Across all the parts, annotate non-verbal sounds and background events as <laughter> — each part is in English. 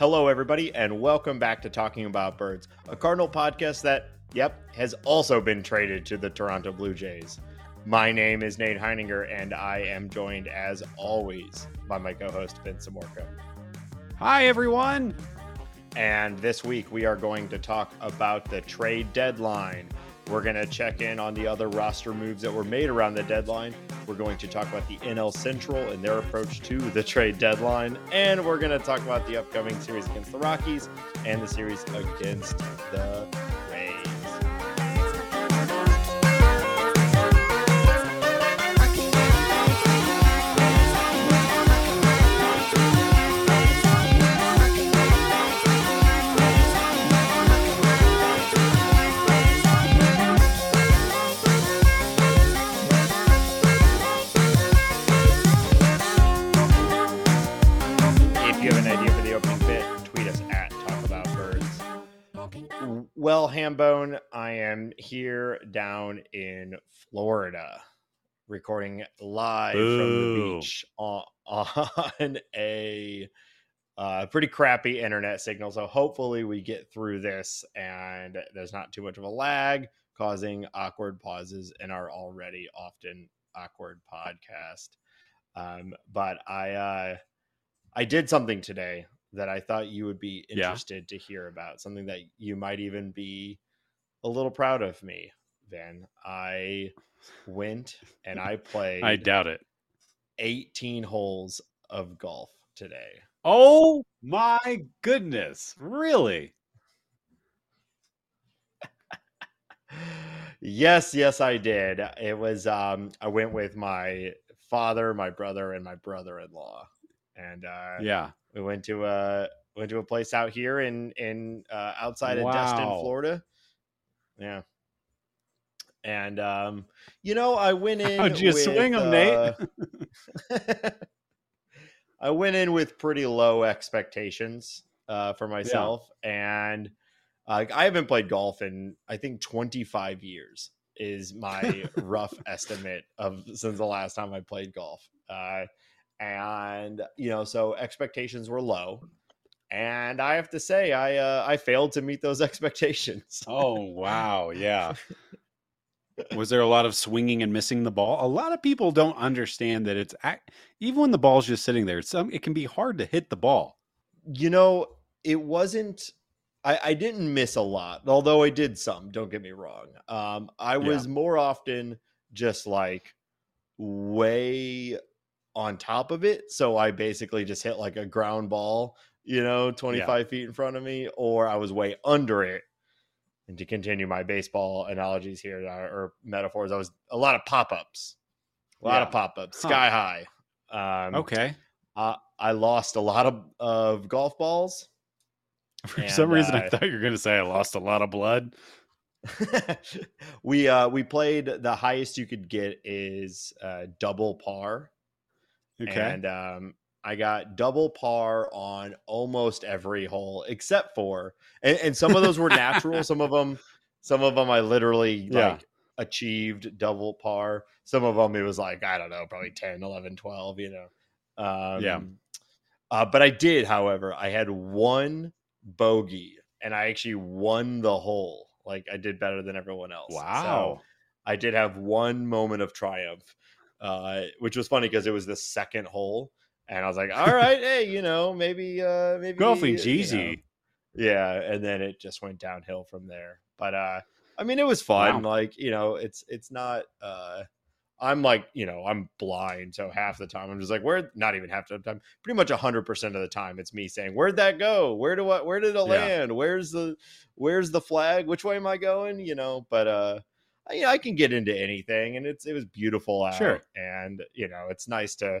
Hello, everybody, and welcome back to Talking About Birds, a Cardinal podcast that, yep, has also been traded to the Toronto Blue Jays. My name is Nate Heininger, and I am joined, as always, by my co host, Vince Amorco. Hi, everyone. And this week, we are going to talk about the trade deadline. We're going to check in on the other roster moves that were made around the deadline. We're going to talk about the NL Central and their approach to the trade deadline. And we're going to talk about the upcoming series against the Rockies and the series against the Well, Hambone, I am here down in Florida, recording live from the beach on, on a uh, pretty crappy internet signal. So hopefully we get through this and there's not too much of a lag, causing awkward pauses in our already often awkward podcast. Um, but I uh, I did something today that I thought you would be Yeah. interested to hear about. Something that you might even be a little proud of me. Then I went and I <laughs> played I doubt it. 18 holes of golf today. Oh my goodness. Really? yes, yes, I did. It was um I went with my father, my brother, and my brother-in-law. And uh Yeah. We went to a went to a place out here in in uh, outside of Destin, Florida. Yeah. And um, you know, I went in. <laughs> How'd you with, swing 'em, Nate? uh, <laughs> <laughs> I went in with pretty low expectations uh, for myself, and uh, I haven't played golf in I think 25 years is my rough estimate of since the last time I played golf. Uh, and you know, so expectations were low, and I have to say, I uh, I failed to meet those <laughs> expectations. Oh wow. Yeah. Was there a lot of swinging and missing the ball? A lot of people don't understand that it's even when the ball's just sitting there, some it can be hard to hit the ball. you know, it wasn't. I, I didn't miss a lot, although I did some. Don't get me wrong. Um, I was more often just like way on top of it. So I basically just hit like a ground ball, you know, 25 feet in front of me, or I was way under it. And to continue my baseball analogies here uh, or metaphors, I was a lot of pop ups, a lot of pop ups, Huh. sky high. Um, Okay. uh, I lost a lot of, of golf balls. <laughs> For and, some reason, uh, I thought you were going to say I lost a lot of blood. <laughs> we uh we played the highest you could get is uh double par Okay. and um i got double par on almost every hole except for and, and some of those were natural some of them some of them i literally Yeah. like achieved double par some of them it was like i don't know probably 10 11 12 you know um Yeah. uh, but i did however i had one bogey and i actually won the hole like i did better than everyone else So, wow. I did have one moment of triumph, uh, which was funny because it was the second hole, and I was like, "All right, hey, you know, maybe, uh, maybe Golfing's you know." yeah." And then it just went downhill from there. But uh, I mean, it was fun. Wow. Like, you know, it's it's not. Uh, I'm like, you know, I'm blind, so half the time I'm just like, where? Not even half the time. Pretty much hundred percent of the time, it's me saying, "Where'd that go? Where do I? Where did it Yeah. land? Where's the? Where's the flag? Which way am I going? You know." But uh, I, I can get into anything, and it's it was beautiful out, Sure. and you know, it's nice to,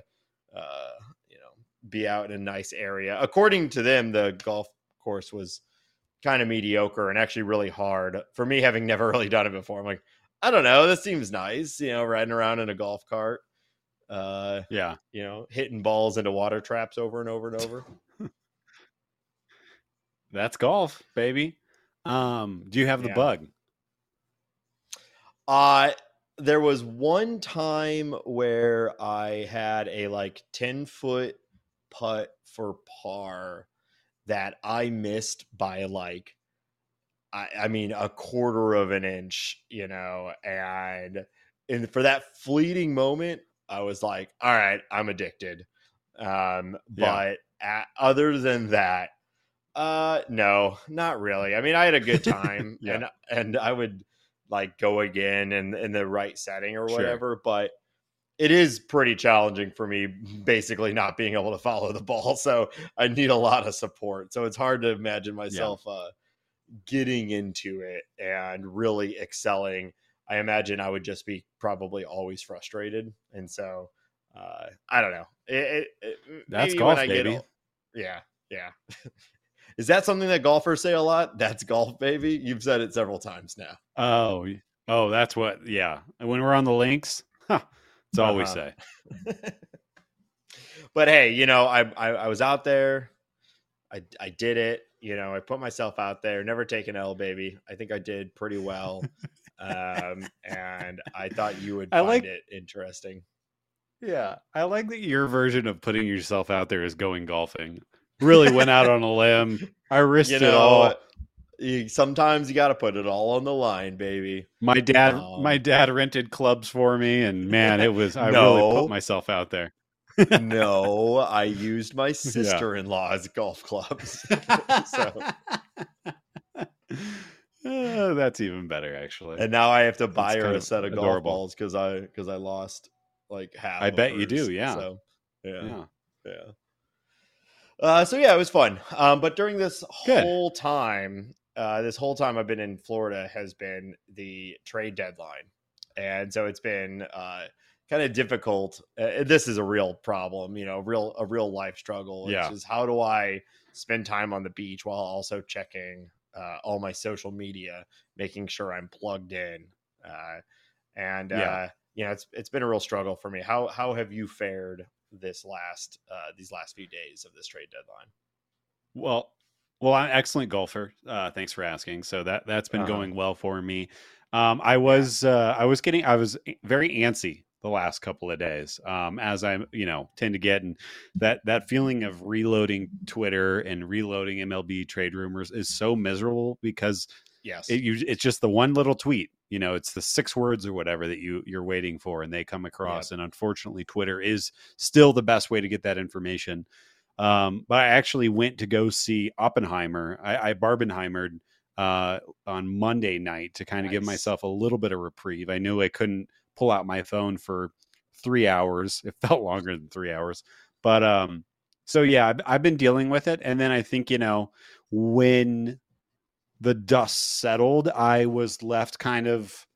uh, you know, be out in a nice area. According to them, the golf course was kind of mediocre and actually really hard for me, having never <laughs> really done it before. I'm like, I don't know, this seems nice, you know, riding around in a golf cart, uh, Yeah. you know, hitting balls into water traps over and over and over. <laughs> That's golf, baby. Um, do you have the Yeah. bug? Uh there was one time where I had a like 10 foot putt for par that I missed by like I, I mean a quarter of an inch, you know, and and for that fleeting moment, I was like, all right, I'm addicted. Um, but at, other than that, uh, no, not really. I mean, I had a good <laughs> time, yeah. and and I would like go again in in the right setting or whatever. Sure. But it is pretty challenging for me, basically not being able to follow the ball. So I need a lot of support. So it's hard to imagine myself yeah. uh, getting into it and really excelling. I imagine I would just be probably always frustrated, and so uh, I don't know. It, it, it, That's golf, baby. Get, yeah, yeah. <laughs> Is that something that golfers say a lot? That's golf, baby. You've said it several times now. Oh, oh, that's what. Yeah, when we're on the links, huh, that's all uh-huh. we say. <laughs> but hey, you know, I, I, I was out there. I I did it. You know, I put myself out there. Never take an L, baby. I think I did pretty well. <laughs> um, and I thought you would find like, it interesting. Yeah, I like that your version of putting yourself out there is going golfing really went out on a <laughs> limb. I risked you know, it all. You, sometimes you got to put it all on the line, baby. My dad, um, my dad rented clubs for me, and <laughs> man, it was I no, really put myself out there. no, I used my <laughs> sister-in-law's yeah. golf clubs. so. Uh, that's even better, actually. And now I have to buy her a set of adorable. golf balls because I because I lost like half. I bet hers. you do. Yeah. So yeah, yeah. yeah. Uh, so yeah, it was fun. Um, but during this Good. whole time, uh, this whole time I've been in Florida has been the trade deadline, and so it's been uh, kind of difficult. Uh, this is a real problem, you know, real a real life struggle. Yeah. Is how do I spend time on the beach while also checking uh, all my social media, making sure I'm plugged in, uh, and yeah. uh, you know, it's it's been a real struggle for me. How how have you fared this last uh, these last few days of this trade deadline? Well, well, I'm an excellent golfer. Uh, thanks for asking. So that that's been uh-huh. going well for me. Um, I was uh, I was getting I was very antsy the last couple of days um, as I you know tend to get and that that feeling of reloading Twitter and reloading MLB trade rumors is so miserable because yes it, you, it's just the one little tweet you know it's the six words or whatever that you you're waiting for and they come across and unfortunately twitter is still the best way to get that information. Um, but i actually went to go see oppenheimer i, I barbenheimered uh, on monday night to kind of nice. give myself a little bit of reprieve. I knew i couldn't pull out my phone for three hours <laughs> it felt longer than three hours but um so yeah I've, I've been dealing with it and then i think you know when the dust settled, I was left kind of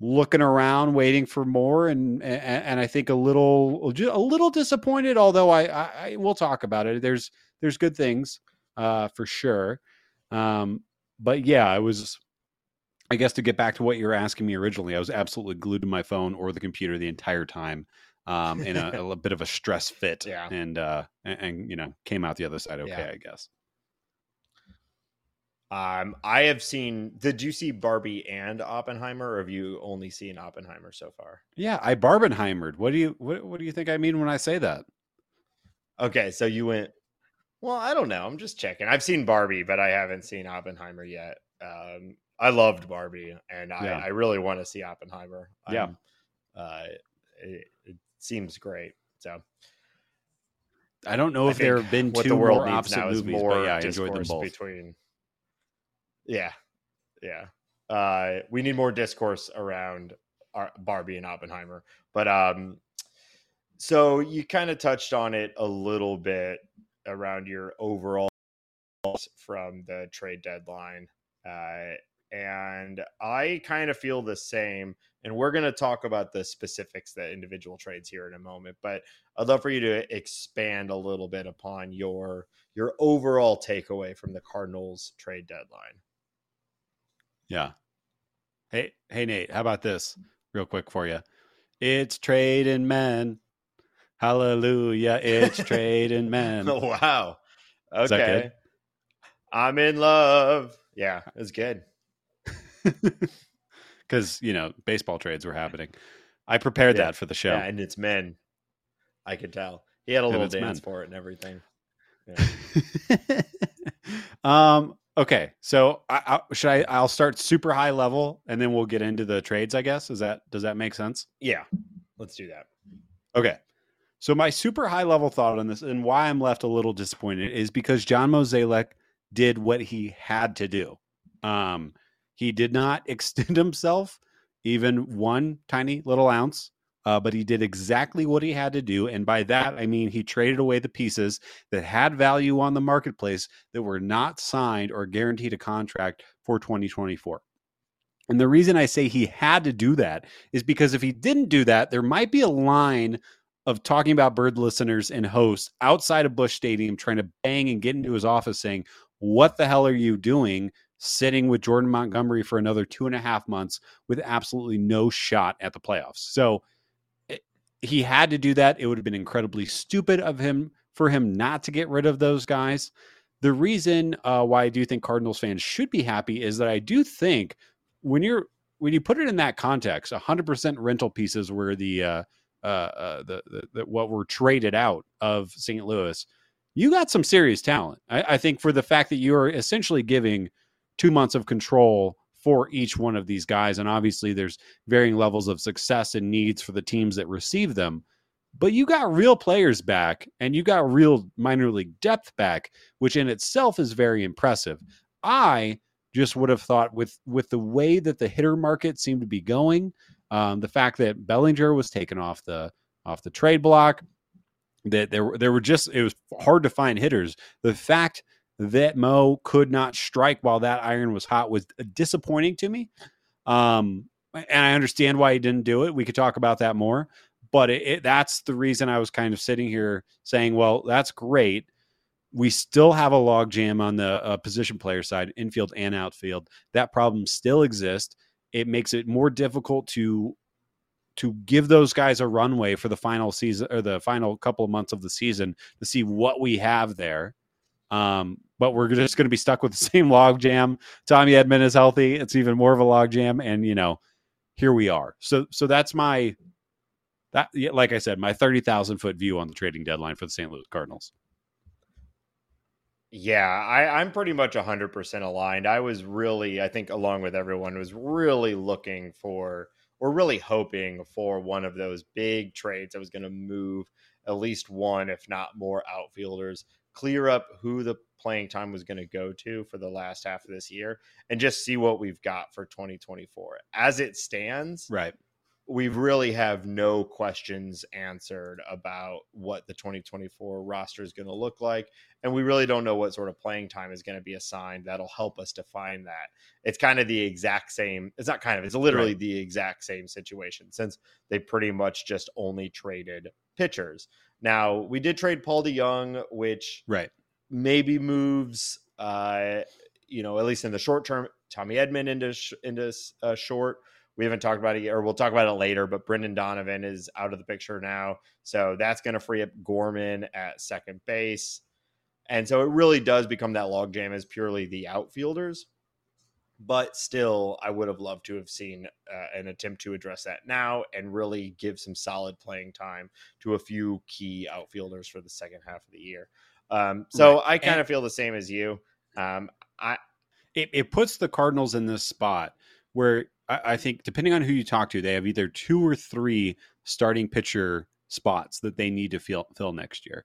looking around, waiting for more, and and, and I think a little a little disappointed. Although I, I, I will talk about it. There's there's good things uh, for sure, um, but yeah, I was. I guess to get back to what you were asking me originally, I was absolutely glued to my phone or the computer the entire time, um, in a, <laughs> a, bit of a stress fit, yeah. and uh, and, and you know came out the other side okay, yeah. I guess. Um, I have seen. Did you see Barbie and Oppenheimer, or have you only seen Oppenheimer so far? Yeah, I Barbenheimered. What do you what, what do you think I mean when I say that? Okay, so you went. Well, I don't know. I'm just checking. I've seen Barbie, but I haven't seen Oppenheimer yet. Um, I loved Barbie, and I, yeah. I really want to see Oppenheimer. Yeah, uh, it, it, seems great. So I don't know I if there have been two the world more opposite movies, more but yeah, I enjoyed them both. Between yeah, yeah. Uh, we need more discourse around our, Barbie and Oppenheimer, but um, so you kind of touched on it a little bit around your overall from the trade deadline. Uh, and I kind of feel the same. And we're going to talk about the specifics, the individual trades here in a moment. But I'd love for you to expand a little bit upon your your overall takeaway from the Cardinals trade deadline. Yeah. Hey, hey, Nate, how about this real quick for you? It's trading men. Hallelujah. It's <laughs> trading men. Oh, wow. Okay. I'm in love. Yeah, it's good. <laughs> Because, you know, baseball trades were happening. I prepared yeah. that for the show. Yeah, and it's men. I could tell. He had a little dance men. for it and everything. Yeah. <laughs> um. Okay. So I, I, should I? I'll start super high level, and then we'll get into the trades. I guess is that does that make sense? Yeah. Let's do that. Okay. So my super high level thought on this, and why I'm left a little disappointed, is because John Mozeliak did what he had to do. Um, he did not <laughs> extend himself even one tiny little ounce uh, but he did exactly what he had to do. And by that, I mean he traded away the pieces that had value on the marketplace that were not signed or guaranteed a contract for 2024. And the reason I say he had to do that is because if he didn't do that, there might be a line of talking about bird listeners and hosts outside of Busch Stadium trying to bang and get into his office saying, What the hell are you doing? Sitting with Jordan Montgomery for another two and a half months with absolutely no shot at the playoffs. So he had to do that. It would have been incredibly stupid of him for him not to get rid of those guys. The reason uh, why I do think Cardinals fans should be happy is that I do think when you're when you put it in that context, 100% rental pieces were the uh, uh, uh, the, the, the, what were traded out of St. Louis. You got some serious talent. I, I think for the fact that you are essentially giving two months of control for each one of these guys. And obviously, there's varying levels of success and needs for the teams that receive them. But you got real players back and you got real minor league depth back, which in itself is very impressive. I just would have thought with with the way that the hitter market seemed to be going, um, the fact that Bellinger was taken off the off the trade block, that there there were just it was hard to find hitters. The fact that Mo could not strike while that iron was hot was disappointing to me. Um, and I understand why he didn't do it. We could talk about that more, but it, it, that's the reason I was kind of sitting here saying, well, that's great. We still have a logjam on the uh, position player side, infield and outfield. That problem still exists. It makes it more difficult to to give those guys a runway for the final season or the final couple of months of the season to see what we have there. Um, but we're just going to be stuck with the <laughs> same log jam. Tommy Edman is healthy. It's even more of a log jam. And, you know, here we are. So, so that's my, that, like I said, my 30,000 foot view on the trading deadline for the St. Louis Cardinals. Yeah, I, I'm pretty much 100% aligned. I was really, I think, along with everyone, was really looking for, or really hoping for one of those big trades that was going to move at least one, if not more, outfielders clear up who the playing time was going to go to for the last half of this year and just see what we've got for 2024. As it stands, right. We really have no questions answered about what the 2024 roster is going to look like. And we really don't know what sort of playing time is going to be assigned that'll help us define that. It's kind of the exact same. It's not kind of, it's literally right. the exact same situation since they pretty much just only traded pitchers. Now we did trade Paul DeJong, which right maybe moves, uh, you know, at least in the short term, Tommy Edman into sh- into uh, short. We haven't talked about it, yet, or we'll talk about it later. But Brendan Donovan is out of the picture now, so that's going to free up Gorman at second base, and so it really does become that logjam as purely the outfielders but still, I would have loved to have seen uh, an attempt to address that now and really give some solid playing time to a few key outfielders for the second half of the year. Um, so right. I kind of feel the same as you. Um, I it, it, puts the Cardinals in this spot where I, I think, depending on who you talk to, they have either two or three starting pitcher spots that they need to fill, fill next year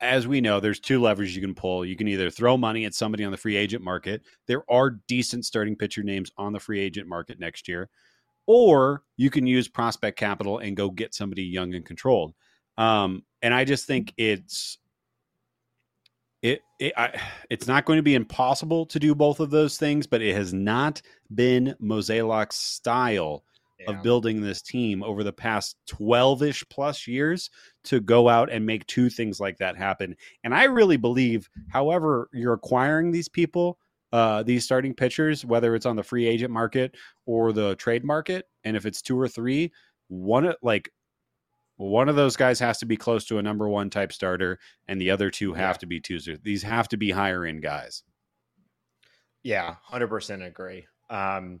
as we know, there's two levers you can pull. You can either throw money at somebody on the free agent market. There are decent starting pitcher names on the free agent market next year, or you can use prospect capital and go get somebody young and controlled. Um, and I just think it's it, it I, it's not going to be impossible to do both of those things, but it has not been Mozeliak's style yeah. of building this team over the past 12 ish plus years to go out and make two things like that happen. And I really believe, however, you're acquiring these people, uh, these starting pitchers, whether it's on the free agent market or the trade market, and if it's two or three, one like one of those guys has to be close to a number one type starter, and the other two have yeah. to be twos. These have to be higher end guys. Yeah, hundred percent agree. Um,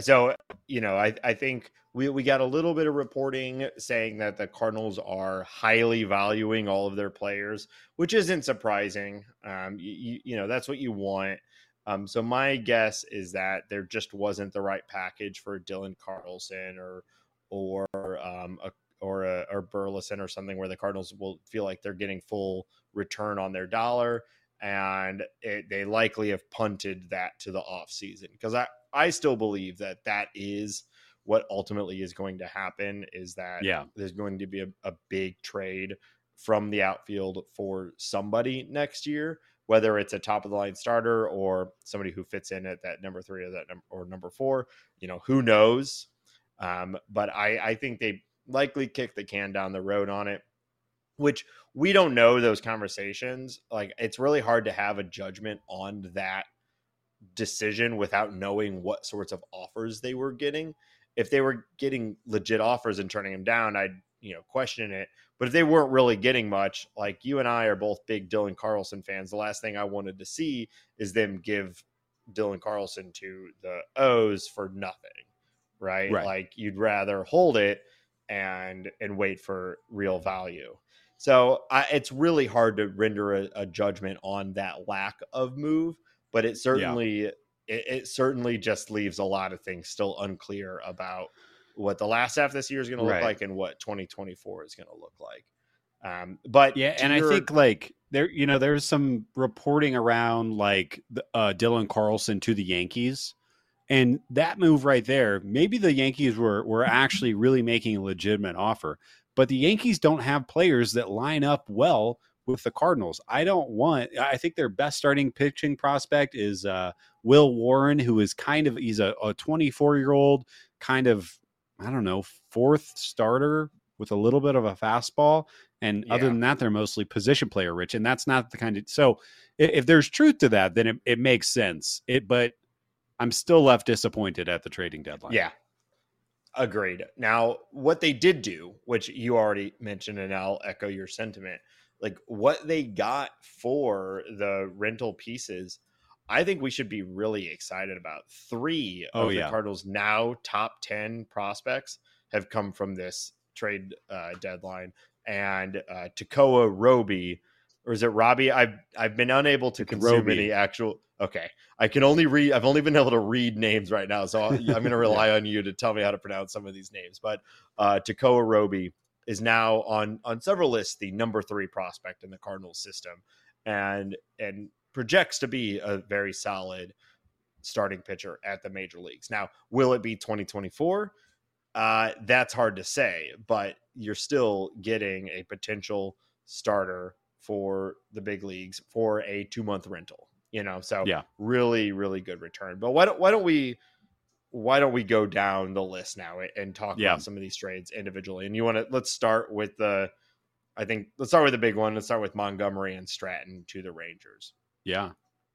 so, you know, I, I think we, we got a little bit of reporting saying that the Cardinals are highly valuing all of their players, which isn't surprising. Um, you, you know, that's what you want. Um, so my guess is that there just wasn't the right package for Dylan Carlson or or um, a or a, or Burleson or something where the Cardinals will feel like they're getting full return on their dollar, and it, they likely have punted that to the off season because I I still believe that that is what ultimately is going to happen is that yeah. there's going to be a, a big trade from the outfield for somebody next year, whether it's a top of the line starter or somebody who fits in at that number three or that num- or number four. You know, who knows? Um, but I, I think they likely kick the can down the road on it, which we don't know those conversations. Like it's really hard to have a judgment on that decision without knowing what sorts of offers they were getting if they were getting legit offers and turning them down, I'd you know question it. But if they weren't really getting much, like you and I are both big Dylan Carlson fans, the last thing I wanted to see is them give Dylan Carlson to the O's for nothing, right? right. Like you'd rather hold it and and wait for real value. So I, it's really hard to render a, a, judgment on that lack of move, but it certainly yeah it, it, certainly just leaves a lot of things still unclear about what the last half of this year is going to look right. like and what 2024 is going to look like. Um, but yeah, and your... I think like there, you know, there's some reporting around like uh, Dylan Carlson to the Yankees, and that move right there, maybe the Yankees were were <laughs> actually really making a legitimate offer, but the Yankees don't have players that line up well with the Cardinals. I don't want. I think their best starting pitching prospect is uh, Will Warren, who is kind of he's a 24 year old kind of I don't know fourth starter with a little bit of a fastball. And yeah. other than that, they're mostly position player rich, and that's not the kind of. So if, if there's truth to that, then it, it makes sense. It, but I'm still left disappointed at the trading deadline. Yeah, Agreed. Now, what they did do, which you already mentioned, and I'll echo your sentiment, like what they got for the rental pieces, I think we should be really excited about. Three oh, of the yeah. Cardinals now top 10 prospects have come from this trade uh, deadline. And uh, Roby, or is it Robbie? I've I've been unable to consume Roby. any actual. Okay, I can only read. I've only been able to read names right now, so I'm going <laughs> to rely on you to tell me how to pronounce some of these names. But uh, Roby is now on on several lists the number three prospect in the Cardinals system, and and projects to be a very solid starting pitcher at the major leagues. Now, will it be 2024? Uh, that's hard to say, but you're still getting a potential starter for the big leagues for a two month rental. You know, so yeah, really, really good return. But why don't why don't we why don't we go down the list now and talk yeah. about some of these trades individually? And you want to let's start with the I think let's start with the big one. Let's start with Montgomery and Stratton to the Rangers. Yeah.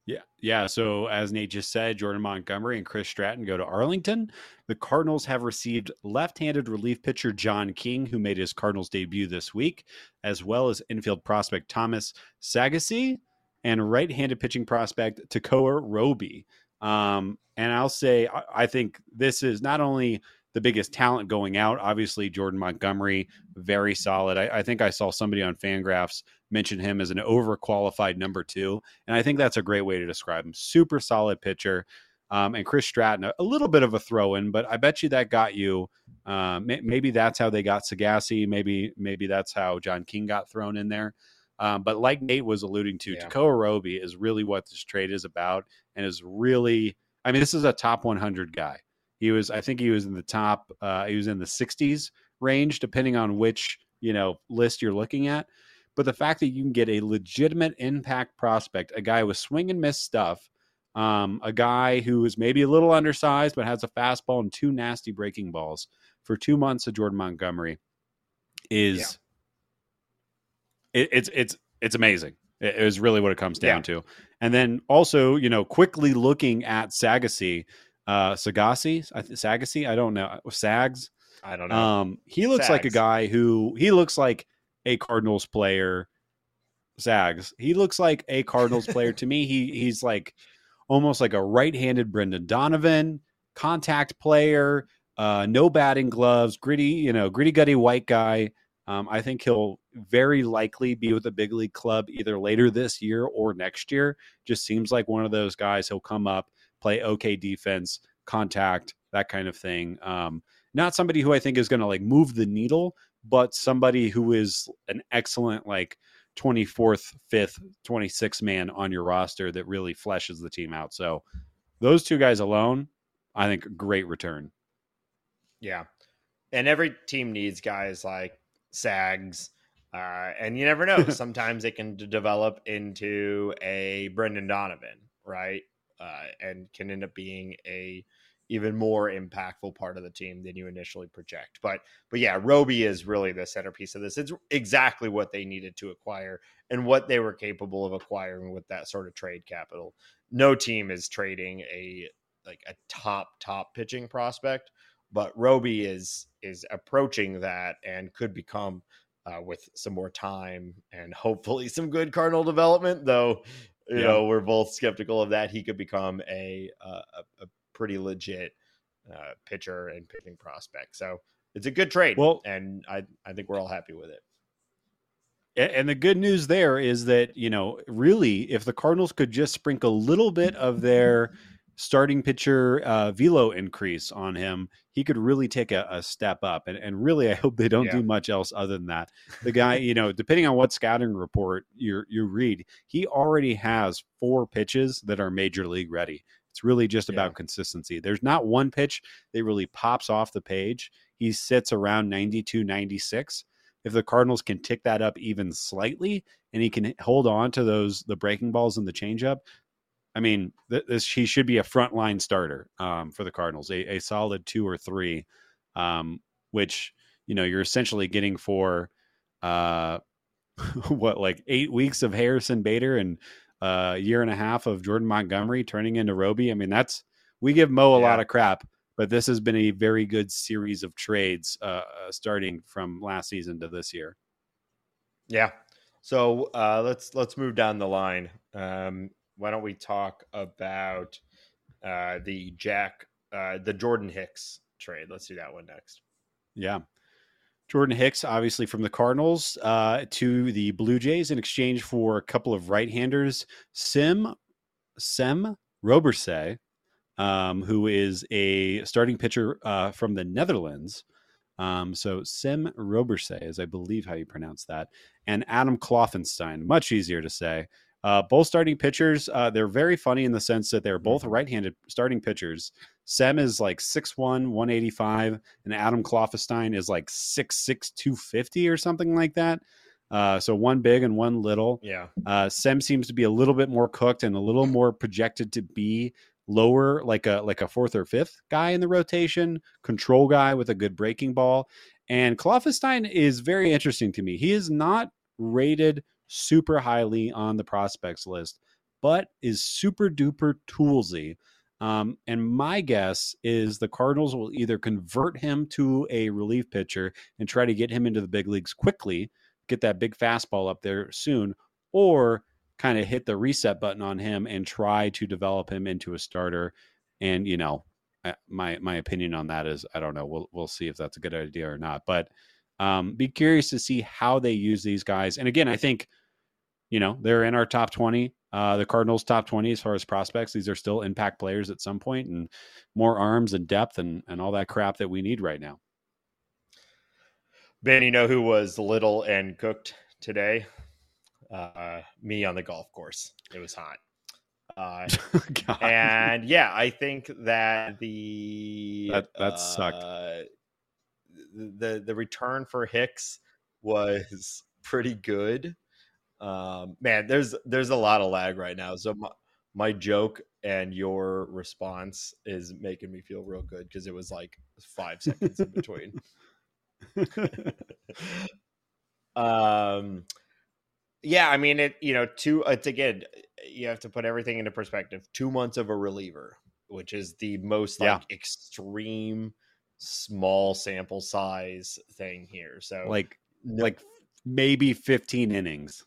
Yeah. Yeah. So, as Nate just said, Jordan Montgomery and Chris Stratton go to Arlington. The Cardinals have received left handed relief pitcher John King, who made his Cardinals debut this week, as well as infield prospect Thomas Saggese and right handed pitching prospect Tekoah Roby. Um, and I'll say, I, think this is not only the biggest talent going out. Obviously, Jordan Montgomery, very solid. I, I, think I saw somebody on Fangraphs mention him as an overqualified number two, and I think that's a great way to describe him. Super solid pitcher. Um, and Chris Stratton, a, little bit of a throw in, but I bet you that got you. Uh, may, maybe that's how they got Saggese. Maybe maybe that's how John King got thrown in there. Um, but like Nate was alluding to, yeah. Tekoah Roby is really what this trade is about, and is really. I mean, this is a top 100 guy. He was, I think, he was in the top. Uh, he was in the 60s range, depending on which you know list you're looking at. But the fact that you can get a legitimate impact prospect, a guy with swing and miss stuff, um, a guy who is maybe a little undersized but has a fastball and two nasty breaking balls for two months of Jordan Montgomery is. It, it's it's it's amazing. It is really what it comes down yeah. to. And then also, you know, quickly looking at Sagassi, uh, Sagassi, Sagassi, I don't know, Sags. I don't know. Um, he looks Sags. like a guy who he looks like a Cardinals player. Zags. He looks like a Cardinals <laughs> player to me. He he's like almost like a right-handed Brendan Donovan, contact player, uh, no batting gloves, gritty, you know, gritty gutty white guy. Um, I think he'll very likely be with a big league club either later this year or next year. Just seems like one of those guys. He'll come up, play okay defense, contact, that kind of thing. Um, not somebody who I think is going to like move the needle, but somebody who is an excellent like 24th, 5th, 26th man on your roster that really fleshes the team out. So those two guys alone, I think great return. Yeah. And every team needs guys like Sags. Uh, and you never know. Sometimes it can develop into a Brendan Donovan, right? Uh, and can end up being a even more impactful part of the team than you initially project. But but yeah, Roby is really the centerpiece of this. It's exactly what they needed to acquire and what they were capable of acquiring with that sort of trade capital. No team is trading a like a top top pitching prospect, but Roby is is approaching that and could become uh, with some more time and hopefully some good Cardinal development. Though you yeah. know we're both skeptical of that, he could become a uh, a, a pretty legit uh, pitcher and pitching prospect. So it's a good trade. Well, and I I think we're all happy with it. And the good news there is that you know really, if the Cardinals could just sprinkle a little bit of their starting pitcher uh, velo increase on him, he could really take a, a step up. And, and really, I hope they don't yeah. do much else other than that. The guy, <laughs> you know, depending on what scouting report you you read, he already has four pitches that are major league ready. It's really just about yeah. consistency. There's not one pitch that really pops off the page. He sits around 92, 96. If the Cardinals can tick that up even slightly and he can hold on to those, the breaking balls and the changeup, I mean, this he should be a frontline starter um, for the Cardinals, a, a, solid two or three, um, which you know you're essentially getting for uh, <laughs> what like eight weeks of Harrison Bader and a year and a half of Jordan Montgomery turning into Roby. I mean, that's we give Mo a yeah. lot of crap, but this has been a very good series of trades uh, uh, starting from last season to this year. Yeah. So uh, let's let's move down the line. Um, why don't we talk about uh, the Jack, uh, the Jordan Hicks trade? Let's do that one next. Yeah. Jordan Hicks, obviously from the Cardinals uh, to the Blue Jays in exchange for a couple of right-handers, Sim Sem Robberse, um, who is a starting pitcher uh, from the Netherlands. Um, so Sim Robberse is, I believe, how you pronounce that, and Adam Kloffenstein, much easier to say. Uh, both starting pitchers, uh, they're very funny in the sense that they're both mm-hmm. right-handed starting pitchers. Sem is like 6'1, 185, and Adam Kloffenstein is like 6'6, 250 or something like that. Uh, so one big and one little. Yeah. Uh, Sem seems to be a little bit more cooked and a little more projected to be lower, like a like a fourth or fifth guy in the rotation, control guy with a good breaking ball. And Kloffenstein is very interesting to me. He is not rated super highly on the prospects list, but is super duper toolsy. Um, and my guess is the Cardinals will either convert him to a relief pitcher and try to get him into the big leagues quickly, get that big fastball up there soon, or kind of hit the reset button on him and try to develop him into a starter. And you know, my my opinion on that is I don't know. We'll we'll see if that's a good idea or not. But um, be curious to see how they use these guys. And again, I think you know they're in our top twenty uh, the Cardinals top 20 as far as prospects. These are still impact players at some point and more arms and depth and, and all that crap that we need right now. Ben, you know who was little and cooked today? Uh, me on the golf course. It was hot. Uh, <laughs> and yeah, I think that the that, that uh, sucked. The the return for Hicks was pretty good. Um, man, there's there's a lot of lag right now. So my, my joke and your response is making me feel real good because it was like five seconds in between. <laughs> um, yeah, I mean it. You know, two. It's again, you have to put everything into perspective. Two months of a reliever, which is the most like yeah. extreme small sample size thing here. So like like maybe 15 innings.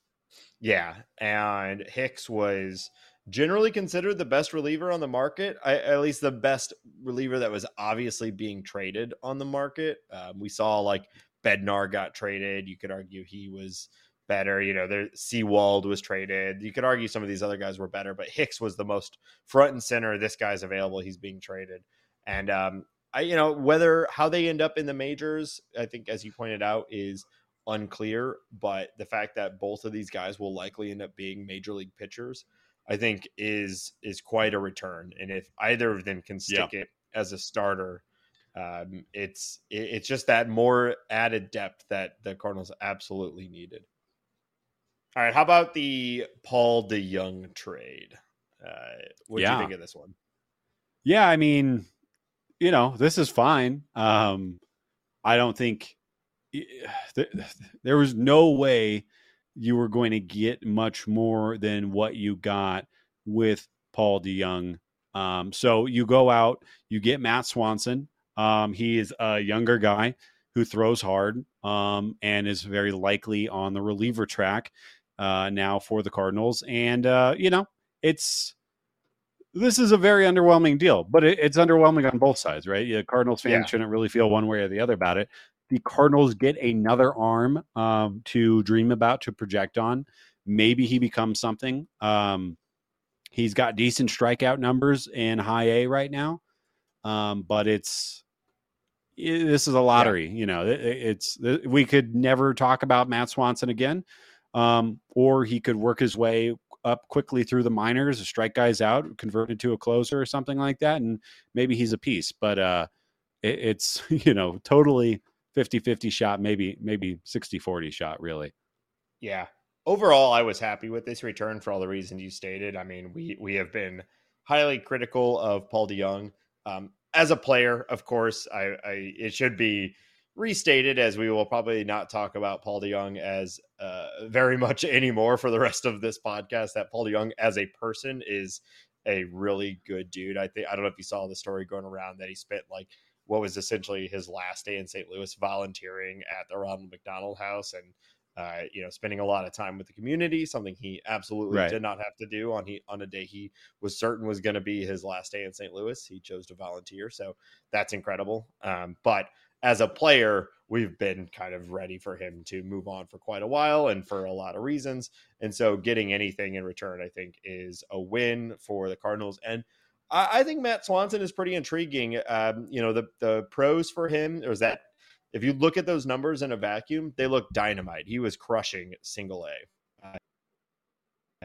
Yeah, and Hicks was generally considered the best reliever on the market. I, at least the best reliever that was obviously being traded on the market. Um, we saw like Bednar got traded. You could argue he was better. You know, there Sewald was traded. You could argue some of these other guys were better, but Hicks was the most front and center. This guy's available. He's being traded. And um, I, you know, whether how they end up in the majors, I think, as you pointed out, is unclear. But the fact that both of these guys will likely end up being major league pitchers, I think, is is quite a return. And if either of them can stick yeah. it as a starter, um, it's it, it's just that more added depth that the Cardinals absolutely needed. All right, how about the Paul DeJong trade? Uh, what do yeah. you think of this one? Yeah, I mean, you know, this is fine. Um, I don't think <sighs> <sighs> there was no way you were going to get much more than what you got with Paul DeJong. Um, so you go out, you get Matt Svanson. Um, he is a younger guy who throws hard um, and is very likely on the reliever track uh, now for the Cardinals. And, uh, you know, it's this is a very underwhelming deal, but it, it's underwhelming on both sides, right? Yeah, Cardinals fans yeah. shouldn't really feel one way or the other about it. The Cardinals get another arm um, to dream about, to project on. Maybe he becomes something. Um, he's got decent strikeout numbers in high A right now, um, but it's it, this is a lottery. Yeah. You know, it, it's we could never talk about Matt Svanson again, um, or he could work his way up quickly through the minors, strike guys out, converted to a closer or something like that, and maybe he's a piece. But uh, it, it's <laughs> you know totally 50-50 shot, maybe maybe 60-40 shot, really. Yeah. Overall, I was happy with this return for all the reasons you stated. I mean, we we have been highly critical of Paul DeJong um, as a player. Of course, I, I it should be restated as we will probably not talk about Paul DeJong as uh, very much <laughs> anymore for the rest of this podcast. That Paul DeJong as a person is a really good dude. I think I don't know if you saw the story going around that he spent like what was essentially his last day in St. Louis volunteering at the Ronald McDonald House and uh, you know, spending a lot of time with the community, something he absolutely right. did not have to do on he on a day he was certain was going to be his last day in St. Louis. He chose to volunteer, so that's incredible. Um, but as a player, we've been kind of ready for him to move on for quite a while and for a lot of reasons. And so getting anything in return, I think, is a win for the Cardinals. And I, I think Matt Svanson is pretty intriguing. Um, you know, the the pros for him is that if you look at those numbers in a vacuum, they look dynamite. He was crushing single A. Uh,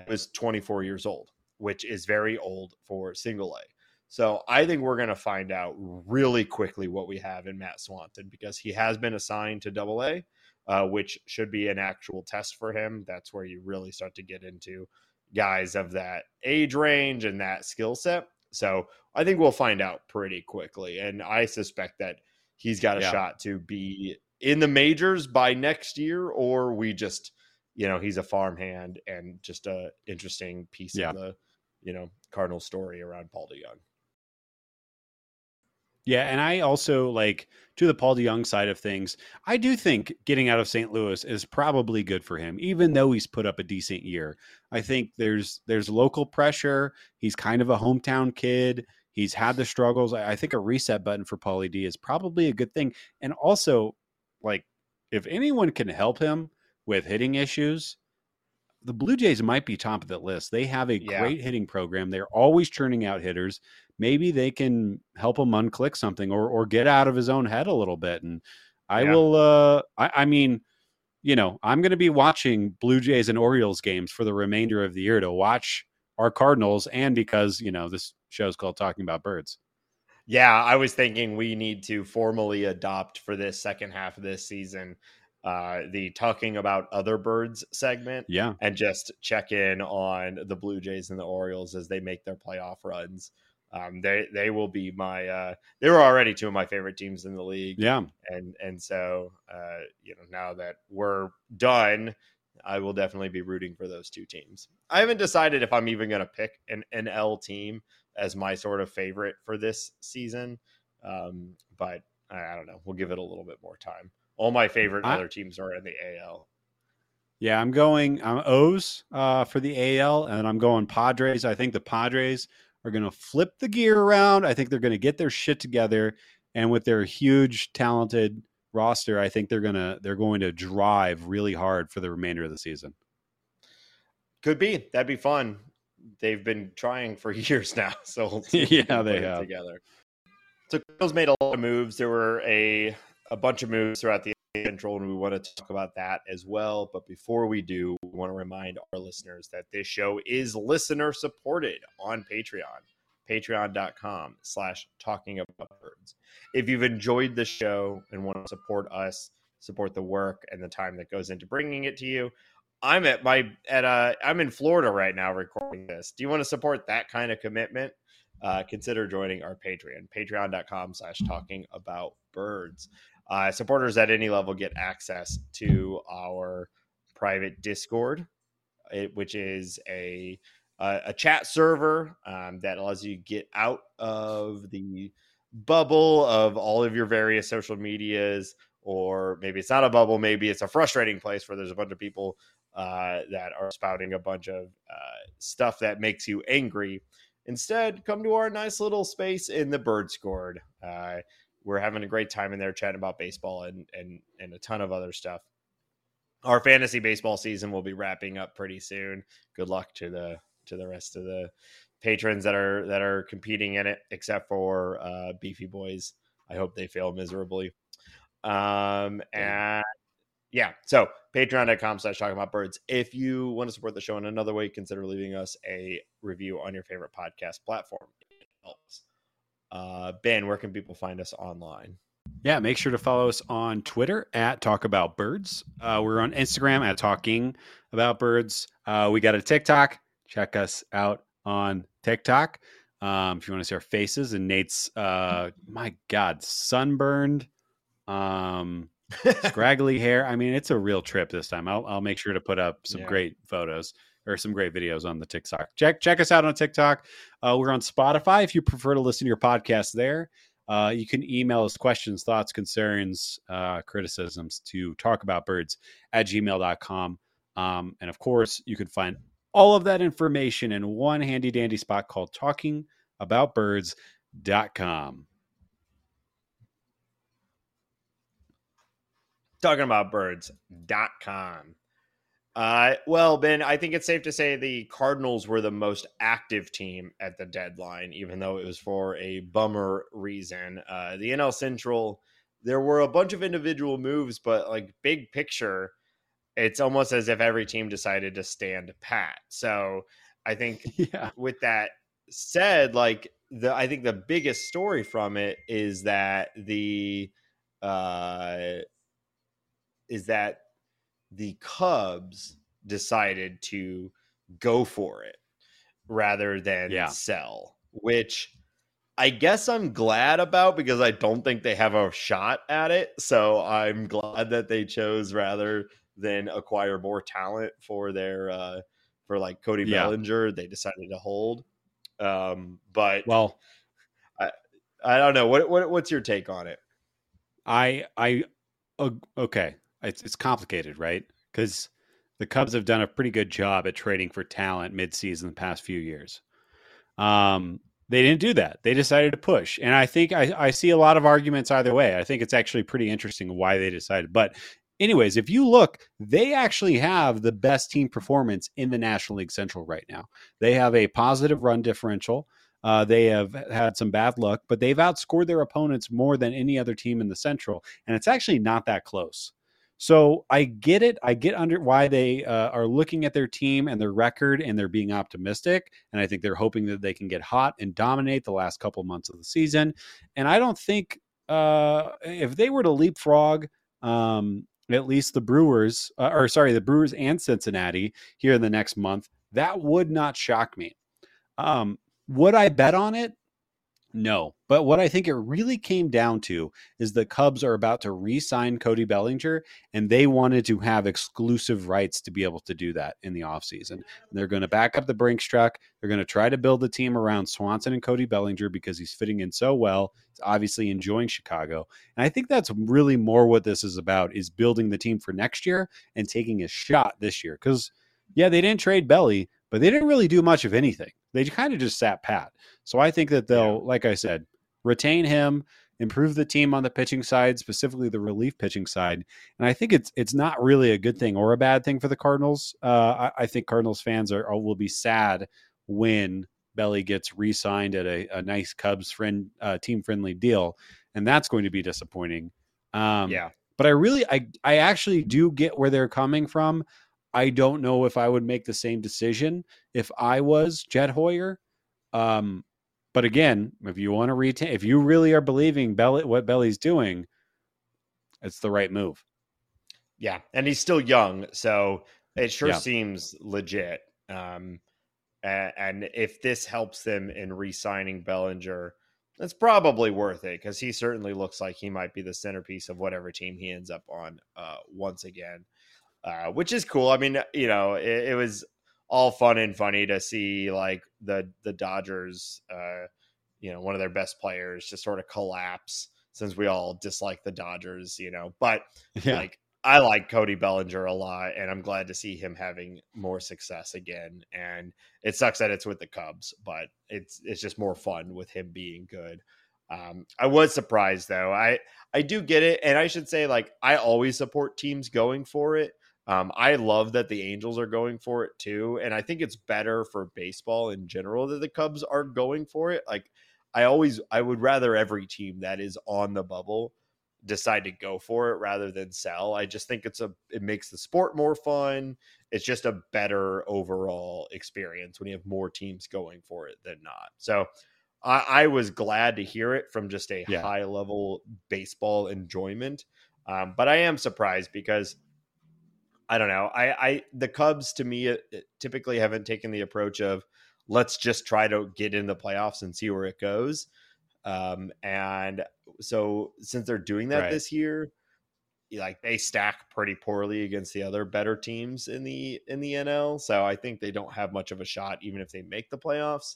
was 24 years old, which is very old for single A. So I think we're going to find out really quickly what we have in Matt Svanson because he has been assigned to Double A, uh, which should be an actual test for him. That's where you really start to get into guys of that age range and that skill set. So I think we'll find out pretty quickly, and I suspect that he's got a yeah. shot to be in the majors by next year, or we just, you know, he's a farmhand and just a interesting piece yeah. of the, you know, Cardinal story around Paul DeJong. Yeah, and I also like to the Paul DeJong side of things. I do think getting out of St. Louis is probably good for him, even though he's put up a decent year. I think there's there's local pressure. He's kind of a hometown kid. He's had the struggles. I think a reset button for Paulie D is probably a good thing. And also, like, if anyone can help him with hitting issues, the Blue Jays might be top of the list. They have a yeah. great hitting program. They're always churning out hitters maybe they can help him unclick something or or get out of his own head a little bit. And I yeah. will. Uh, I, I mean, you know, I'm going to be watching Blue Jays and Orioles games for the remainder of the year to watch our Cardinals, and because you know this show is called Talking About Birds. Yeah, I was thinking we need to formally adopt for this second half of this season uh, the talking about other birds segment. Yeah. And just check in on the Blue Jays and the Orioles as they make their playoff runs. Um, they they will be my uh, they were already two of my favorite teams in the league. Yeah, and and so uh, you know now that we're done, I will definitely be rooting for those two teams. I haven't decided if I'm even going to pick an NL team as my sort of favorite for this season, um, but I, I, don't know. We'll give it a little bit more time. All my favorite I, other teams are in the AL. Yeah, I'm going. I'm O's uh, for the AL, and I'm going Padres. I think the Padres are going to flip the gear around. I think they're going to get their shit together, and with their huge, talented roster, I think they're gonna they're going to drive really hard for the remainder of the season. Could be that'd be fun. They've been trying for <laughs> years now, so <laughs> yeah, they have together. So Cardinals made a lot of moves. There were a a bunch of moves throughout the Central, and we want to talk about that as well. But before we do, we want to remind our listeners that this show is listener supported on Patreon, patreon.com slash talking about birds. If you've enjoyed the show and want to support us, support the work and the time that goes into bringing it to you, I'm at my at uh I'm in Florida right now recording this. Do you want to support that kind of commitment? Uh, consider joining our Patreon, patreon.com slash talking about birds. Uh, supporters at any level get access to our private Discord, it, which is a a, a chat server um, that allows you to get out of the bubble of all of your various social medias, or maybe it's not a bubble, maybe it's a frustrating place where there's a bunch of people uh, that are spouting a bunch of uh, stuff that makes you angry. Instead, come to our nice little space in the Bird Scored. We're having a great time in there chatting about baseball and and and a ton of other stuff. Our fantasy baseball season will be wrapping up pretty soon. Good luck to the to the rest of the patrons that are that are competing in it, except for uh, Beefy Boys. I hope they fail miserably. Um, and yeah, so patreon.com slash talking about birds. If you want to support the show in another way, consider leaving us a review on your favorite podcast platform. It helps. Uh, ben, where can people find us online? Yeah, make sure to follow us on Twitter at Talk About Birds. Uh, we're on Instagram at Talking About Birds. Uh, we got a TikTok. Check us out on TikTok. Um, if you want to see our faces and Nate's, uh, my God, sunburned, um, <laughs> scraggly hair. I mean, it's a real trip this time. I'll, I'll make sure to put up some yeah. great photos or some great videos on the TikTok. Check check us out on TikTok. Uh, we're on Spotify if you prefer to listen to your podcast there. Uh, you can email us questions, thoughts, concerns, uh, criticisms to talkaboutbirds at gmail.com. Um, and of course, you can find all of that information in one handy dandy spot called talkingaboutbirds.com. Talking about birds.com. Uh, well, Ben, I think it's safe to say the Cardinals were the most active team at the deadline, even though it was for a bummer reason. Uh, the NL Central, there were a bunch of individual moves, but like big picture, it's almost as if every team decided to stand pat. So I think <laughs> yeah. with that said, like the I think the biggest story from it is that the uh is that the Cubs decided to go for it rather than yeah. sell, which I guess I'm glad about because I don't think they have a shot at it. So I'm glad that they chose rather than acquire more talent for their uh for like Cody yeah. Bellinger, they decided to hold. Um but well I I don't know. What, what what's your take on it? I I okay it's it's complicated, right? Because the Cubs have done a pretty good job at trading for talent midseason the past few years. Um, they didn't do that. They decided to push, and I think I, I see a lot of arguments either way. I think it's actually pretty interesting why they decided. But anyways, if you look, they actually have the best team performance in the National League Central right now. They have a positive run differential. Uh, they have had some bad luck, but they've outscored their opponents more than any other team in the Central, and it's actually not that close. So I get it. I get under why they uh, are looking at their team and their record and they're being optimistic. And I think they're hoping that they can get hot and dominate the last couple months of the season. And I don't think uh, if they were to leapfrog um, at least the Brewers, uh, or sorry, the Brewers and Cincinnati here in the next month, that would not shock me. Um, would I bet on it? No, but what I think it really came down to is the Cubs are about to re sign Cody Bellinger, and they wanted to have exclusive rights to be able to do that in the offseason. They're going to back up the Brinks truck. They're going to try to build the team around Swanson and Cody Bellinger because he's fitting in so well. He's obviously enjoying Chicago. And I think that's really more what this is about is building the team for next year and taking a shot this year. Because, yeah, they didn't trade Belly, but they didn't really do much of anything. They kind of just sat pat. So I think that they'll, yeah. like I said, retain him, improve the team on the pitching side, specifically the relief pitching side. And I think it's it's not really a good thing or a bad thing for the Cardinals. Uh, I, I, think Cardinals fans are, are, will be sad when Belly gets re-signed at a, a nice Cubs friend uh, team friendly deal, and that's going to be disappointing. Um, yeah, but I really I I actually do get where they're coming from. I don't know if I would make the same decision if I was Jed Hoyer. Um, but again, if you want to retain, if you really are believing Belly, what Belly's doing, it's the right move. Yeah, and he's still young, so it sure yeah. seems legit. Um, and, if this helps them in re-signing Bellinger, it's probably worth it because he certainly looks like he might be the centerpiece of whatever team he ends up on uh, once again uh, which is cool. I mean, you know, it, it, was all fun and funny to see like the the Dodgers, uh, you know, one of their best players just sort of collapse since we all dislike the Dodgers, you know. But yeah. like I like Cody Bellinger a lot, and I'm glad to see him having more success again. And it sucks that it's with the Cubs, but it's it's just more fun with him being good. Um, I was surprised though. I I do get it, and I should say like I always support teams going for it. Um, I love that the Angels are going for it too, and I think it's better for baseball in general that the Cubs are going for it. Like I always, I would rather every team that is on the bubble decide to go for it rather than sell. I just think it's a, it makes the sport more fun. It's just a better overall experience when you have more teams going for it than not. So I, I was glad to hear it from just a yeah. high level baseball enjoyment. Um, but I am surprised because I don't know. I, I the Cubs to me typically haven't taken the approach of let's just try to get in the playoffs and see where it goes. Um, and so since they're doing that right. this year, like they stack pretty poorly against the other better teams in the in the NL. So I think they don't have much of a shot even if they make the playoffs.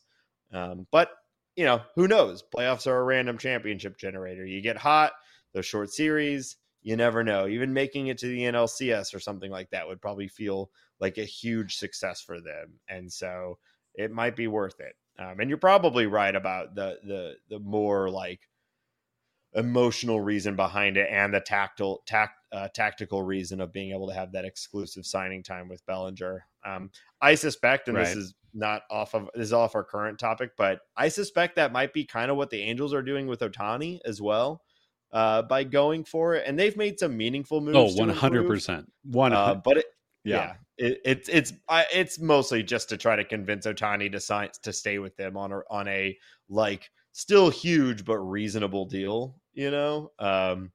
Um, but you know, who knows? Playoffs are a random championship generator. You get hot, those short series, you never know. Even making it to the NLCS or something like that would probably feel like a huge success for them, and so it might be worth it. Um, and you're probably right about the the the more like emotional reason behind it and the tactile tact, uh, tactical reason of being able to have that exclusive signing time with Bellinger. Um, I suspect, and right. this is not off of this is off our current topic, but I suspect that might be kind of what the Angels are doing with Ohtani as well uh, by going for it, and they've made some meaningful moves. Oh, Oh, one hundred percent, one. Uh, but it, yeah, yeah it, it's it's it's mostly just to try to convince Ohtani to sign to stay with them on a on a like still huge but reasonable deal, you know. Um,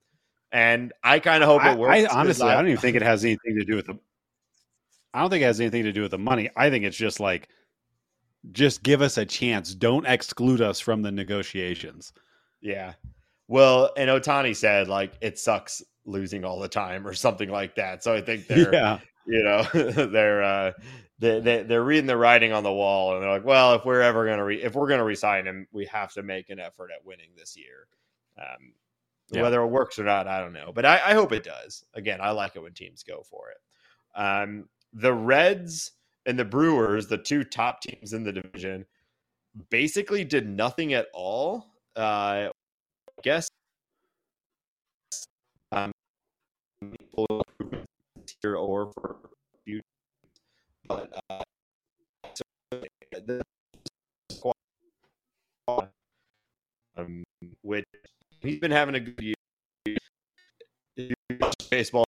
and I kind of hope it works. I, I honestly, I, I don't even think it has anything to do with the. I don't think it has anything to do with the money. I think it's just like, just give us a chance. Don't exclude us from the negotiations. Yeah. Well, and Ohtani said like it sucks losing all the time or something like that. So I think <laughs> they're yeah. you know <laughs> they're uh they, they they're reading the writing on the wall and they're like, well, if we're ever gonna re- if we're gonna resign him, we have to make an effort at winning this year. Um, yeah. Whether it works or not, I don't know, but I, I hope it does. Again, I like it when teams go for it. Um, the Reds and the Brewers, the two top teams in the division, basically did nothing at all. Uh, guess um, here or for future, but uh, the squad, um, which he's been having a good year. Baseball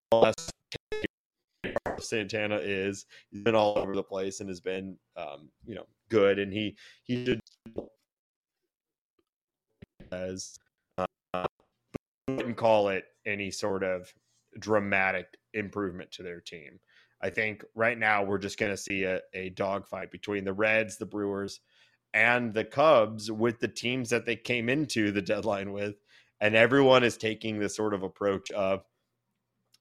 Santana is he's been all over the place and has been um, you know good and he he did as wouldn't call it any sort of dramatic improvement to their team. I think right now we're just going to see a, a dogfight between the Reds, the Brewers, and the Cubs with the teams that they came into the deadline with. And everyone is taking this sort of approach of,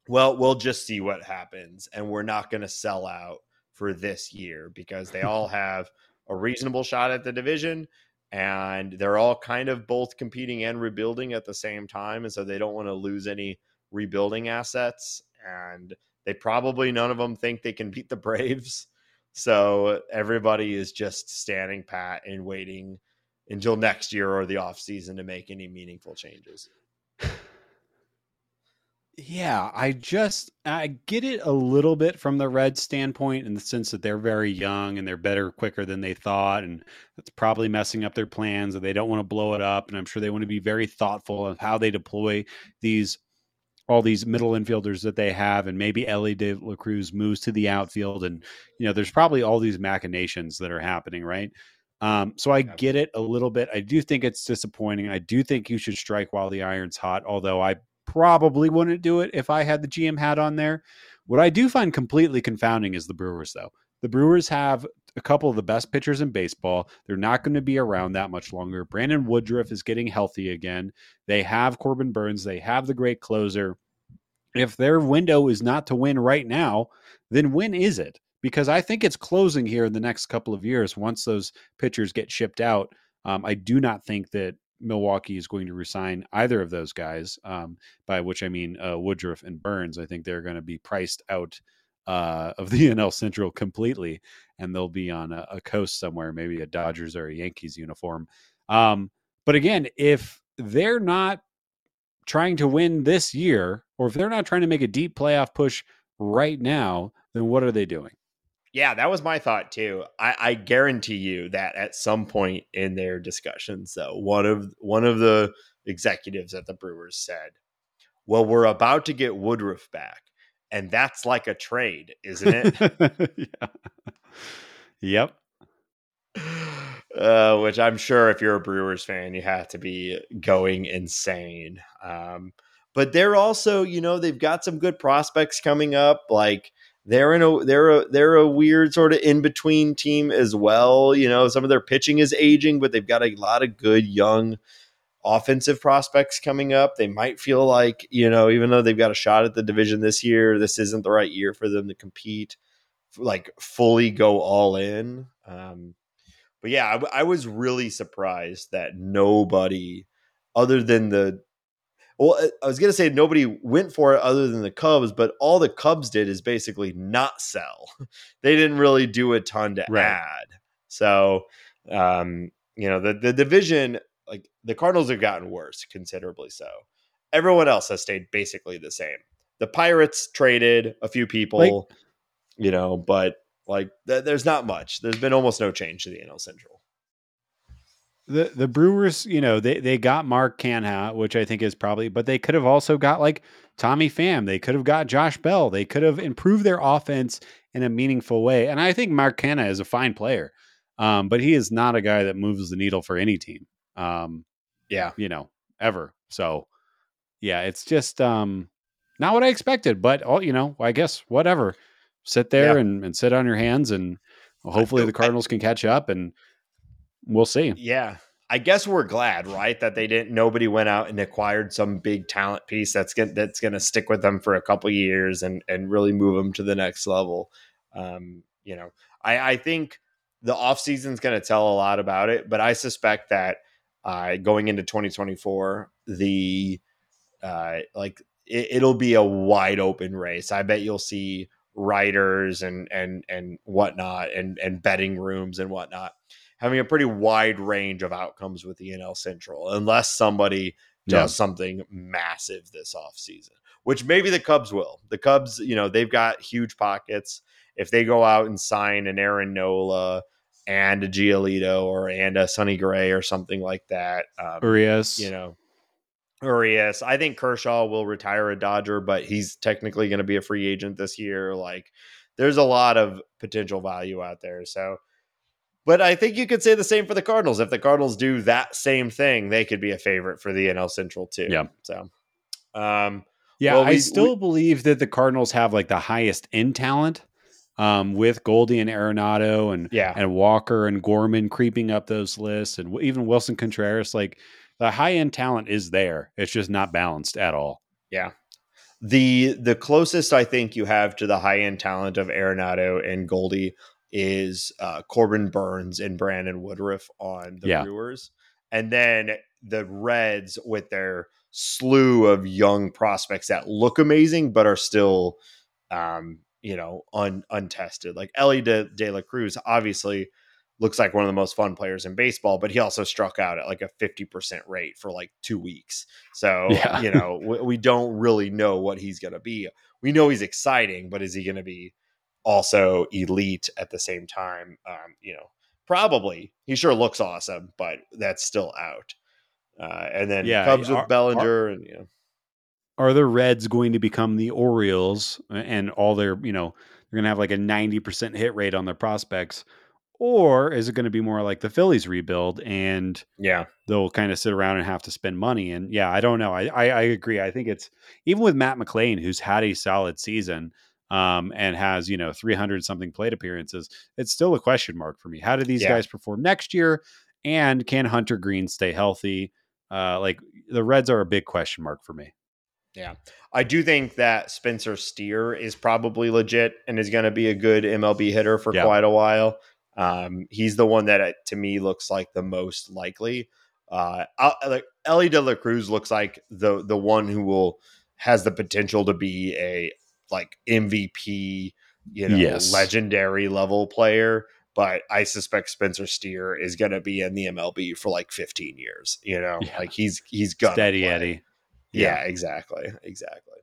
well, we'll just see what happens. And we're not going to sell out for this year because they all <laughs> have a reasonable shot at the division and they're all kind of both competing and rebuilding at the same time. And so they don't want to lose any rebuilding assets. And they probably, none of them think they can beat the Braves. So everybody is just standing pat and waiting until next year or the offseason to make any meaningful changes. Yeah, I just I get it a little bit from the Red standpoint in the sense that they're very young and they're better quicker than they thought, and that's probably messing up their plans. And they don't want to blow it up, and I'm sure they want to be very thoughtful of how they deploy these all these middle infielders that they have, and maybe Elly De La Cruz moves to the outfield, and you know, there's probably all these machinations that are happening, right? Um, so I get it a little bit. I do think it's disappointing. I do think you should strike while the iron's hot, although I probably wouldn't do it if I had the GM hat on there. What I do find completely confounding is the Brewers, though. The Brewers have a couple of the best pitchers in baseball. They're not going to be around that much longer. Brandon Woodruff is getting healthy again. They have Corbin Burnes. They have the great closer. If their window is not to win right now, then when is it? Because I think it's closing here in the next couple of years once those pitchers get shipped out. Um, I do not think that Milwaukee is going to resign either of those guys, um, by which I mean uh, Woodruff and Burnes. I think they're going to be priced out uh, of the <laughs> NL Central completely, and they'll be on a, a, coast somewhere, maybe a Dodgers or a Yankees uniform. Um, but again, if they're not trying to win this year, or if they're not trying to make a deep playoff push right now, then what are they doing? Yeah, that was my thought too. I, I, guarantee you that at some point in their discussions, though, one of one of the executives at the Brewers said, "Well, we're about to get Woodruff back, and that's like a trade, isn't it?" <laughs> yeah. Yep. Uh, which I'm sure if you're a Brewers fan, you have to be going insane. Um, but they're also, you know, they've got some good prospects coming up. Like they're in a they're a they're a weird sort of in between team as well. You know, some of their pitching is aging, but they've got a lot of good young offensive prospects coming up. They might feel like, you know, even though they've got a shot at the division this year, this isn't the right year for them to compete, like fully go all in. Um, but yeah, I, I was really surprised that nobody, other than the well, I was going to say nobody went for it other than the Cubs, but all the Cubs did is basically not sell. <laughs> they didn't really do a ton to right. add. So, um, you know, the the division like the Cardinals have gotten worse considerably so. Everyone else has stayed basically the same. The Pirates traded a few people, like, you know, but like th- there's not much. There's been almost no change to the NL Central the the Brewers, you know, they they got Mark Canha, which I think is probably, but they could have also got like Tommy Pham. They could have got Josh Bell. They could have improved their offense in a meaningful way. And I think Mark Canha is a fine player, um, but he is not a guy that moves the needle for any team. Um, yeah, you know, ever. So, yeah, it's just um, not what I expected. But oh, you know, I guess whatever. Sit there yeah. and, and sit on your hands, and hopefully the Cardinals can catch up and we'll see. Yeah. I guess we're glad, right, that they didn't. Nobody went out and acquired some big talent piece that's going that's going to stick with them for a couple years and and really move them to the next level. Um, you know, I, I think the offseason is going to tell a lot about it, but I suspect that uh, going into 2024, the uh, like it, it'll be a wide open race. I bet you'll see writers and and and whatnot and and betting rooms and whatnot having a pretty wide range of outcomes with the NL Central, unless somebody does something massive this offseason, which maybe the Cubs will. The Cubs, you know, they've got huge pockets. If they go out and sign an Aaron Nola and a Giolito or and a Sonny Gray or something like that, um, Urias, you know, Urias. I think Kershaw will retire a Dodger, but he's technically going to be a free agent this year. Like, there's a lot of potential value out there. So but I think you could say the same for the Cardinals. If the Cardinals do that same thing, they could be a favorite for the NL Central too. Yeah. So, um, yeah, well, we, I still we, believe that the Cardinals have like the highest in talent. um, with Goldie and Arenado and yeah. and Walker and Gorman creeping up those lists, and even Willson Contreras. Like the high end talent is there. It's just not balanced at all. Yeah. The the closest I think you have to the high end talent of Arenado and Goldie is uh, Corbin Burnes and Brandon Woodruff on the yeah. Brewers, and then the Reds with their slew of young prospects that look amazing but are still um, you know, un, untested. Like Elly De, De La Cruz obviously looks like one of the most fun players in baseball, but he also struck out at like a 50% rate for like two weeks. So, yeah. you know, we, we, don't really know what he's going to be. We know he's exciting, but is he going to be also elite at the same time? Um, you know, probably. He sure looks awesome, but that's still out. Uh, and then yeah, Cubs with Bellinger and, you know are the Reds going to become the Orioles and all their, you know, they're going to have like a 90% hit rate on their prospects? Or is it going to be more like the Phillies rebuild and yeah, they'll kind of sit around and have to spend money? And yeah, I don't know. I, I, I agree. I think it's even with Matt McLain who's had a solid season um, and has, you know, 300 something plate appearances, it's still a question mark for me. How do these yeah. guys perform next year? And can Hunter Greene stay healthy? Uh, like the Reds are a big question mark for me. Yeah. I do think that Spencer Steer is probably legit and is going to be a good MLB hitter for yeah. quite a while. Um, he's the one that uh, to me looks like the most likely. Uh, like Elly De La Cruz looks like the the one who will has the potential to be a like MVP, you know, yes. legendary level player. But I suspect Spencer Steer is going to be in the MLB for like 15 years. You know, yeah. like he's he's gonna steady play. Eddie. Yeah, yeah exactly, exactly.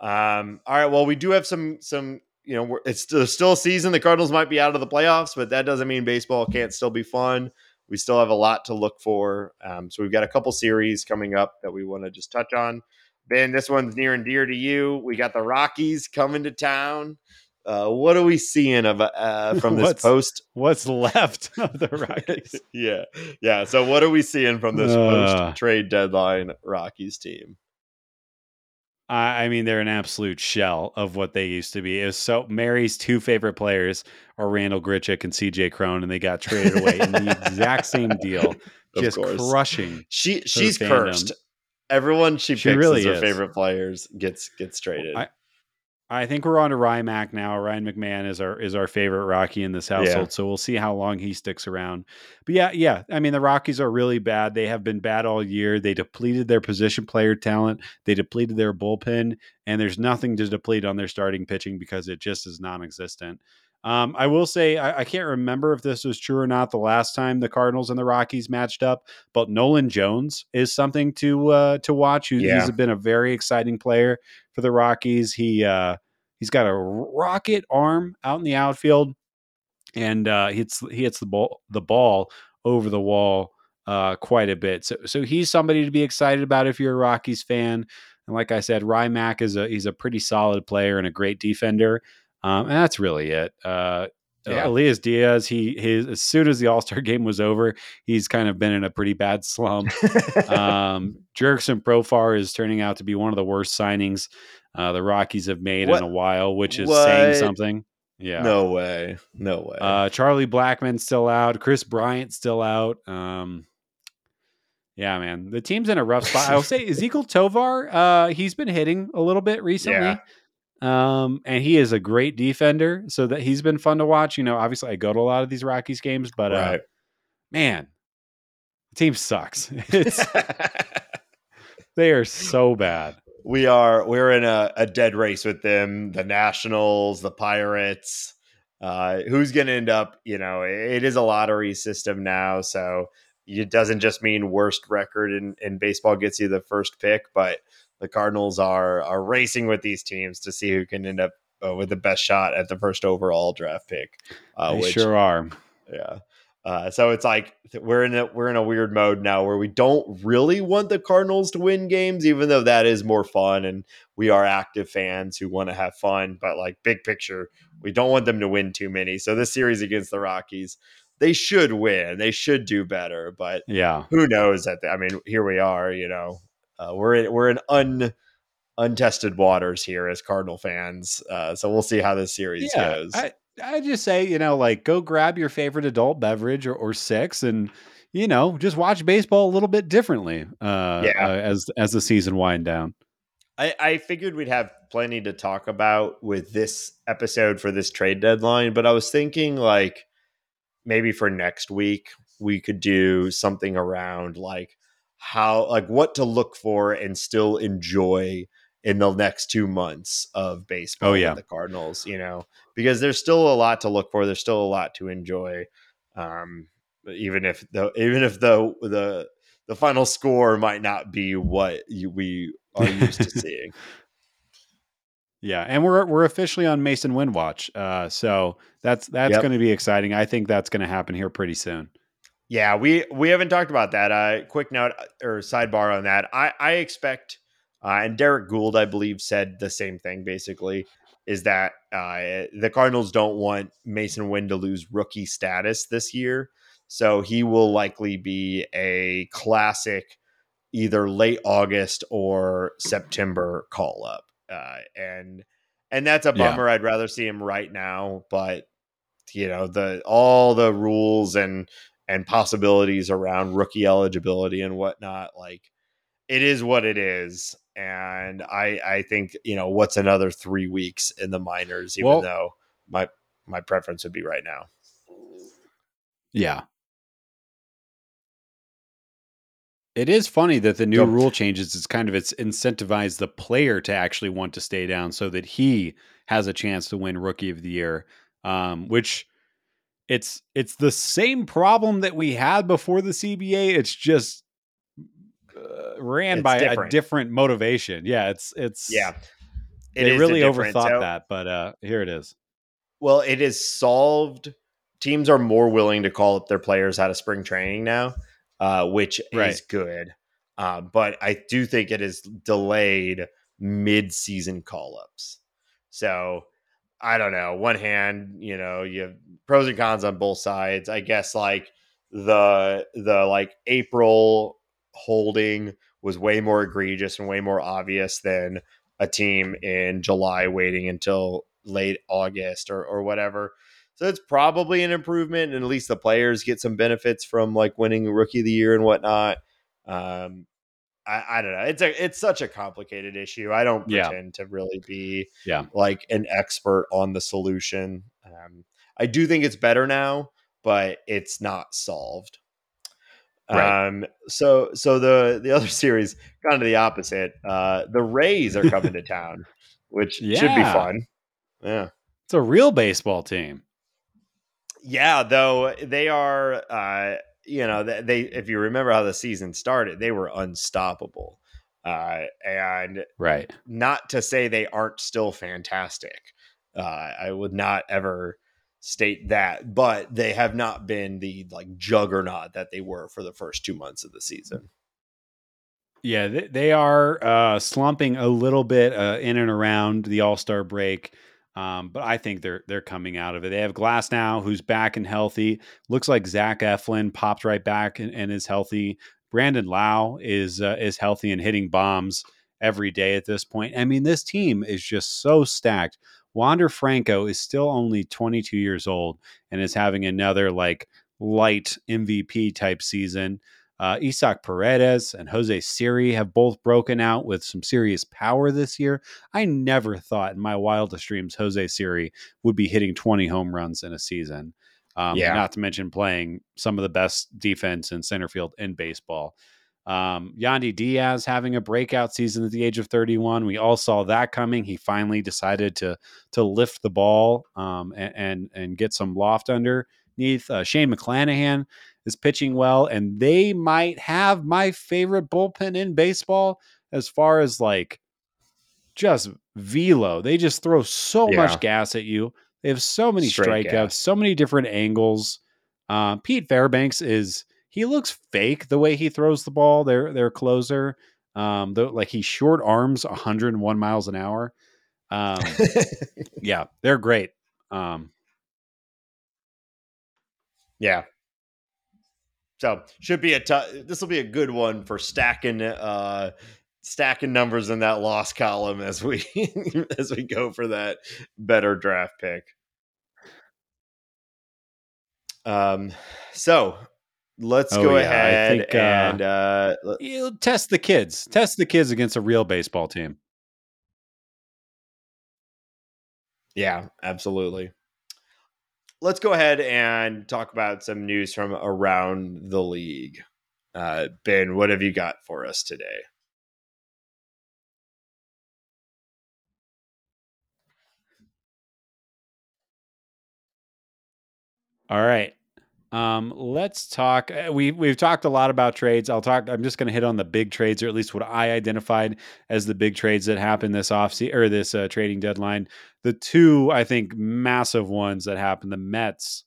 Um, all right. Well, we do have some some. You know, it's still, still a season. The Cardinals might be out of the playoffs, but that doesn't mean baseball can't still be fun. We still have a lot to look for. Um, so we've got a couple series coming up that we want to just touch on. Ben, this one's near and dear to you. We got the Rockies coming to town. Uh, what are we seeing of uh, <laughs> from this what's, post? What's left <laughs> of the <laughs> Rockies? yeah, yeah. So what are we seeing from this uh, post trade deadline Rockies team? I mean, they're an absolute shell of what they used to be. It was so Mary's two favorite players are Randal Grichuk and CJ Cron, and they got traded away in the exact same deal, just crushing. She she's cursed. Everyone she, she picks really as her is. favorite players gets gets traded. I, I think we're on to Rymac now. Ryan McMahon is our is our favorite Rocky in this household, yeah. so we'll see how long he sticks around. But yeah, yeah, I mean the Rockies are really bad. They have been bad all year. They depleted their position player talent. They depleted their bullpen, and there's nothing to deplete on their starting pitching because it just is non-existent. Um, I will say I, I, can't remember if this was true or not the last time the Cardinals and the Rockies matched up, but Nolan Jones is something to uh, to watch. He's, yeah. he's been a very exciting player for the Rockies. He uh, he's got a rocket arm out in the outfield, and uh, he hits he hits the ball the ball over the wall uh, quite a bit. So so he's somebody to be excited about if you're a Rockies fan. And like I said, Rymac is a he's a pretty solid player and a great defender. Um, and that's really it. Uh, yeah. Elias Diaz, he his as soon as the All Star <laughs> game was over, he's kind of been in a pretty bad slump. um, <laughs> Jurickson Profar is turning out to be one of the worst signings uh, the Rockies have made what? in a while, which is what? saying something. Yeah, no way, no way. Uh, Charlie Blackmon's still out. Kris Bryant still out. Um, yeah, man, the team's in a rough spot. I'll say <laughs> Ezequiel Tovar. Uh, he's been hitting a little bit recently. Yeah. Um, and he is a great defender, so that he's been fun to watch. You know, obviously I go to a lot of these Rockies games, but uh, right. uh, man, the team sucks. <laughs> It's <laughs> they are so bad. We are we're in a, a dead race with them, the Nationals, the Pirates. Uh, who's going to end up? You know, it is a lottery system now, so it doesn't just mean worst record in, in baseball gets you the first pick, but the Cardinals are are racing with these teams to see who can end up uh, with the best shot at the first overall draft pick. Uh, they which, sure are. Yeah. Uh, so it's like we're in a we're in a weird mode now where we don't really want the Cardinals to win games, even though that is more fun and we are active fans who want to have fun. But like big picture, we don't want them to win too many. So this series against the Rockies, they should win. They should do better. But yeah, who knows? That I mean, here we are. You know, uh, we're in, we're an un untested waters here as Cardinal fans. Uh, so we'll see how this series yeah, goes. I, I just say, you know, like go grab your favorite adult beverage or, or six and you know, just watch baseball a little bit differently uh, yeah. Uh, as as the season wind down. I, I figured we'd have plenty to talk about with this episode for this trade deadline, but I was thinking like maybe for next week we could do something around like how like what to look for and still enjoy in the next two months of baseball. Oh yeah, the Cardinals. You know, because there's still a lot to look for. There's still a lot to enjoy. Um, even if the even if the the the final score might not be what you, we are used to <laughs> seeing. Yeah, and we're we're officially on Masyn Winn watch, uh, so that's that's yep. going to be exciting. I think that's going to happen here pretty soon. Yeah, we we haven't talked about that. Uh, quick note uh, or sidebar on that. I I expect, uh, and Derrick Goold, I believe, said the same thing. Basically, is that uh, the Cardinals don't want Masyn Winn to lose rookie status this year, so he will likely be a classic, either late August or September call up, uh, and and that's a bummer. Yeah. I'd rather see him right now, but you know the all the rules and and possibilities around rookie eligibility and whatnot. Like it is what it is. And I I think, you know, what's another three weeks in the minors, even well, though my my preference would be right now. Yeah. It is funny that the new rule changes. It's kind of it's incentivized the player to actually want to stay down so that he has a chance to win Rookie of the Year, um, which it's it's the same problem that we had before the CBA. It's just uh, ran it's by different. a different motivation. Yeah, it's it's yeah. It they really overthought so, that, but uh here it is. Well, it is solved. Teams are more willing to call up their players out of spring training now, uh, which right. is good. Uh, but I do think it is delayed mid-season call-ups. So I don't know. One hand, you know, you have pros and cons on both sides. I guess like the the like April holding was way more egregious and way more obvious than a team in July waiting until late August or or whatever. So it's probably an improvement, and at least the players get some benefits from like winning rookie of the year and whatnot. Um, I, I, don't know. It's a it's such a complicated issue. I don't pretend yeah. to really be yeah like an expert on the solution. Um, I do think it's better now, but it's not solved. Right. Um, so so the the other <laughs> series kind of the opposite. Uh, the Rays are coming to <laughs> town, which yeah. should be fun. Yeah, it's a real baseball team. Yeah, though they are. Uh, you know, they if you remember how the season started, they were unstoppable. Uh, and right, not to say they aren't still fantastic. Uh, I would not ever state that, but they have not been the like juggernaut that they were for the first two months of the season. Yeah, they, they are uh, slumping a little bit uh, in and around the All Star break. Um, but I think they're they're coming out of it. They have Glasnow, who's back and healthy. Looks like Zach Eflin popped right back and, and is healthy. Brandon Lowe is uh, is healthy and hitting bombs every day at this point. I mean, this team is just so stacked. Wander Franco is still only 22 years old and is having another like light MVP type season. Uh, Isaac Paredes and Jose Siri have both broken out with some serious power this year. I never thought in my wildest dreams Jose Siri would be hitting 20 home runs in a season. Um, yeah. Not to mention playing some of the best defense in center field in baseball. Um, Yandy Diaz having a breakout season at the age of 31. We all saw that coming. He finally decided to to lift the ball um, and, and, and get some loft underneath. Uh, Shane McClanahan is pitching well, and they might have my favorite bullpen in baseball as far as like just velo. They just throw so yeah. much gas at you. They have so many Straight strikeouts, gas. so many different angles. Uh, Pete Fairbanks is he looks fake the way he throws the ball. Their their closer, um, though, like he short arms 101 miles an hour. Um, <laughs> yeah, they're great. Um, yeah. So should be a tough. This will be a good one for stacking uh, stacking numbers in that loss column as we <laughs> as we go for that better draft pick. Um, so let's oh, go yeah, ahead think, uh, and uh, you test the kids. Test the kids against a real baseball team. Yeah, absolutely. Let's go ahead and talk about some news from around the league. Uh, ben, what have you got for us today? All right. Um, let's talk. Uh, we we've talked a lot about trades. I'll talk. I'm just going to hit on the big trades, or at least what I identified as the big trades that happened this off or this uh, trading deadline. The two, I think, massive ones that happened. The Mets,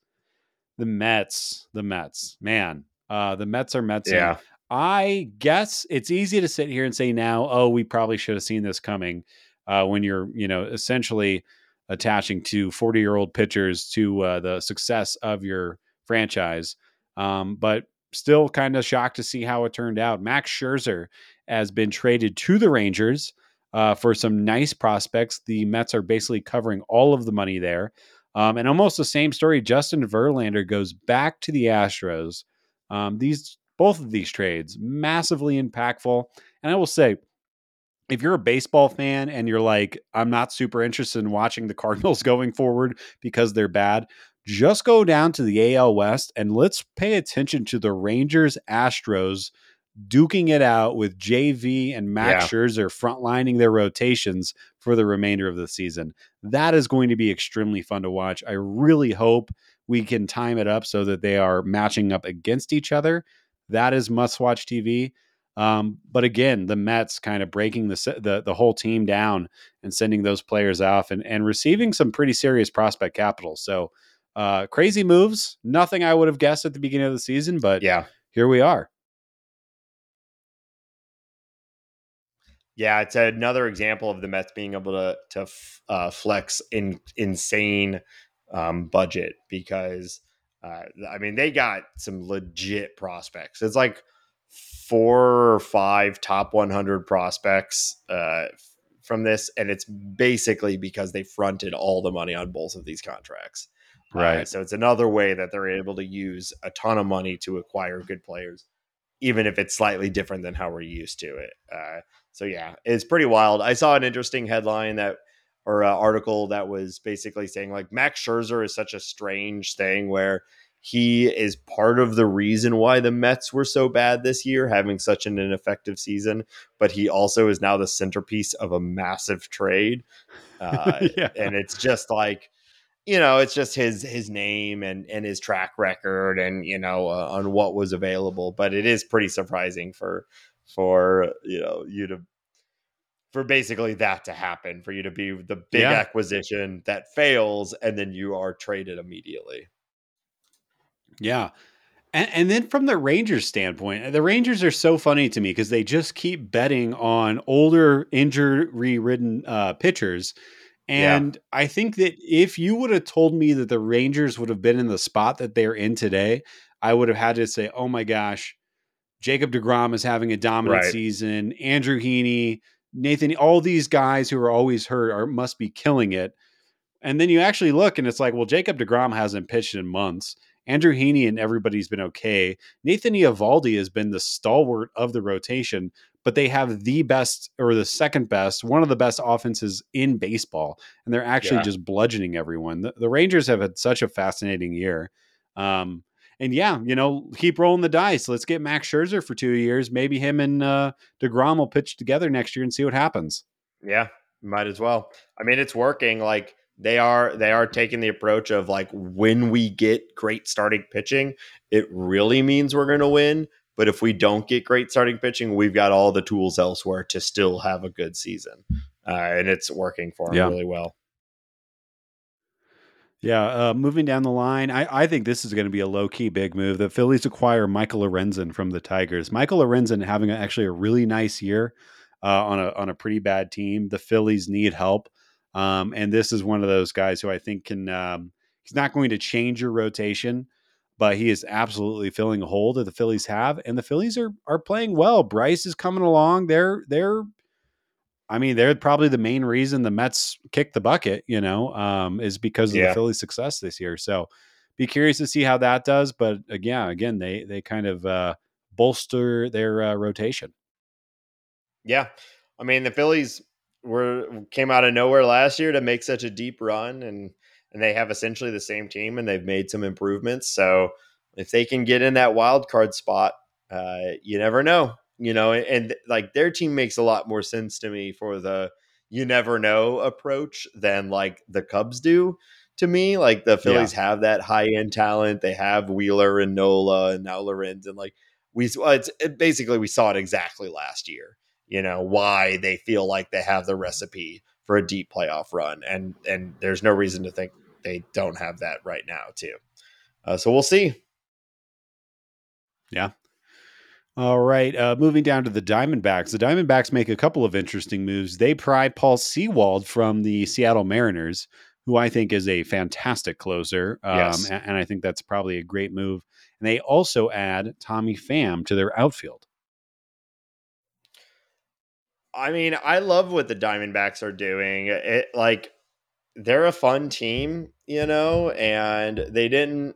the Mets, the Mets. Man, uh, the Mets are Mets. Yeah. I guess it's easy to sit here and say now, oh, we probably should have seen this coming. Uh, when you're, you know, essentially attaching to 40 year old pitchers to uh, the success of your franchise. Um, but still kind of shocked to see how it turned out. Max Scherzer has been traded to the Rangers uh, for some nice prospects. The Mets are basically covering all of the money there. Um, and almost the same story. Justin Verlander goes back to the Astros. Um, these both of these trades massively impactful. And I will say, if you're a baseball fan and you're like, I'm not super interested in watching the Cardinals <laughs> going forward because they're bad, just go down to the AL West and let's pay attention to the Rangers Astros duking it out with JV and Max yeah. Scherzer frontlining their rotations for the remainder of the season. That is going to be extremely fun to watch. I really hope we can time it up so that they are matching up against each other. That is must watch TV. Um, but again, the Mets kind of breaking the, the the whole team down and sending those players off and and receiving some pretty serious prospect capital. So uh, crazy moves. Nothing I would have guessed at the beginning of the season, but yeah, here we are. Yeah, it's another example of the Mets being able to to uh, flex in insane um, budget because uh, I mean they got some legit prospects. It's like four or five top 100 prospects uh, from this, and it's basically because they fronted all the money on both of these contracts. Right. Uh, so it's another way that they're able to use a ton of money to acquire good players, even if it's slightly different than how we're used to it. Uh, so yeah, it's pretty wild. I saw an interesting headline that or uh, article that was basically saying like Max Scherzer is such a strange thing where he is part of the reason why the Mets were so bad this year, having such an ineffective season. But he also is now the centerpiece of a massive trade, <laughs> uh, yeah. and it's just like you know, it's just his his name and and his track record and you know uh, on what was available. But it is pretty surprising for for you know you to for basically that to happen for you to be the big yeah. acquisition that fails and then you are traded immediately. Yeah. And, and, then from the Rangers standpoint, the Rangers are so funny to me because they just keep betting on older injury ridden uh, pitchers and yeah. I think that if you would have told me that the Rangers would have been in the spot that they're in today, I would have had to say, oh my gosh, Jacob DeGrom is having a dominant right. season. Andrew Heaney, Nathan, all these guys who are always hurt are must be killing it. And then you actually look and it's like, well, Jacob DeGrom hasn't pitched in months. Andrew Heaney and everybody's been okay. Nathan Eovaldi has been the stalwart of the rotation, but they have the best or the second best, one of the best offenses in baseball, and they're actually yeah. just bludgeoning everyone. The, the, Rangers have had such a fascinating year. Um, and yeah, you know, keep rolling the dice. Let's get Max Scherzer for two years. Maybe him and uh, Degrom will pitch together next year and see what happens. Yeah, might as well. I mean, it's working. Like they are, they are taking the approach of like when we get great starting pitching, it really means we're going to win. But if we don't get great starting pitching, we've got all the tools elsewhere to still have a good season. Uh, and it's working for him yeah. really well. Yeah, uh, moving down the line, I, I think this is going to be a low key big move. The Phillies acquire Michael Lorenzen from the Tigers. Michael Lorenzen having a, actually a really nice year uh, on a on a pretty bad team. The Phillies need help, um, and this is one of those guys who I think can. Um, he's not going to change your rotation, but he is absolutely filling a hole that the Phillies have, and the Phillies are are playing well. Bryce is coming along. They're they're I mean, they're probably the main reason the Mets kicked the bucket, you know, um, is because of yeah. the Phillies' success this year. So be curious to see how that does. But again, again, they they kind of uh, bolster their uh, rotation. Yeah, I mean the Phillies were came out of nowhere last year to make such a deep run, and and they have essentially the same team, and they've made some improvements. So if they can get in that wild card spot, uh, you never know you know, and, like their team makes a lot more sense to me for the you never know approach than like the Cubs do to me. Like the Phillies yeah. have that high end talent. They have Wheeler and Nola and now Lorenzen like we it's it basically we saw it exactly last year. You know why they feel like they have the recipe for a deep playoff run, and and there's no reason to think they don't have that right now too. Uh, so we'll see. Yeah, all right. Uh, moving down to the Diamondbacks. The Diamondbacks make a couple of interesting moves. They pry Paul Sewald from the Seattle Mariners, who I think is a fantastic closer. Um, yes. and, and I think that's probably a great move. And they also add Tommy Pham to their outfield. I mean, I love what the Diamondbacks are doing. It like they're a fun team, you know, and they didn't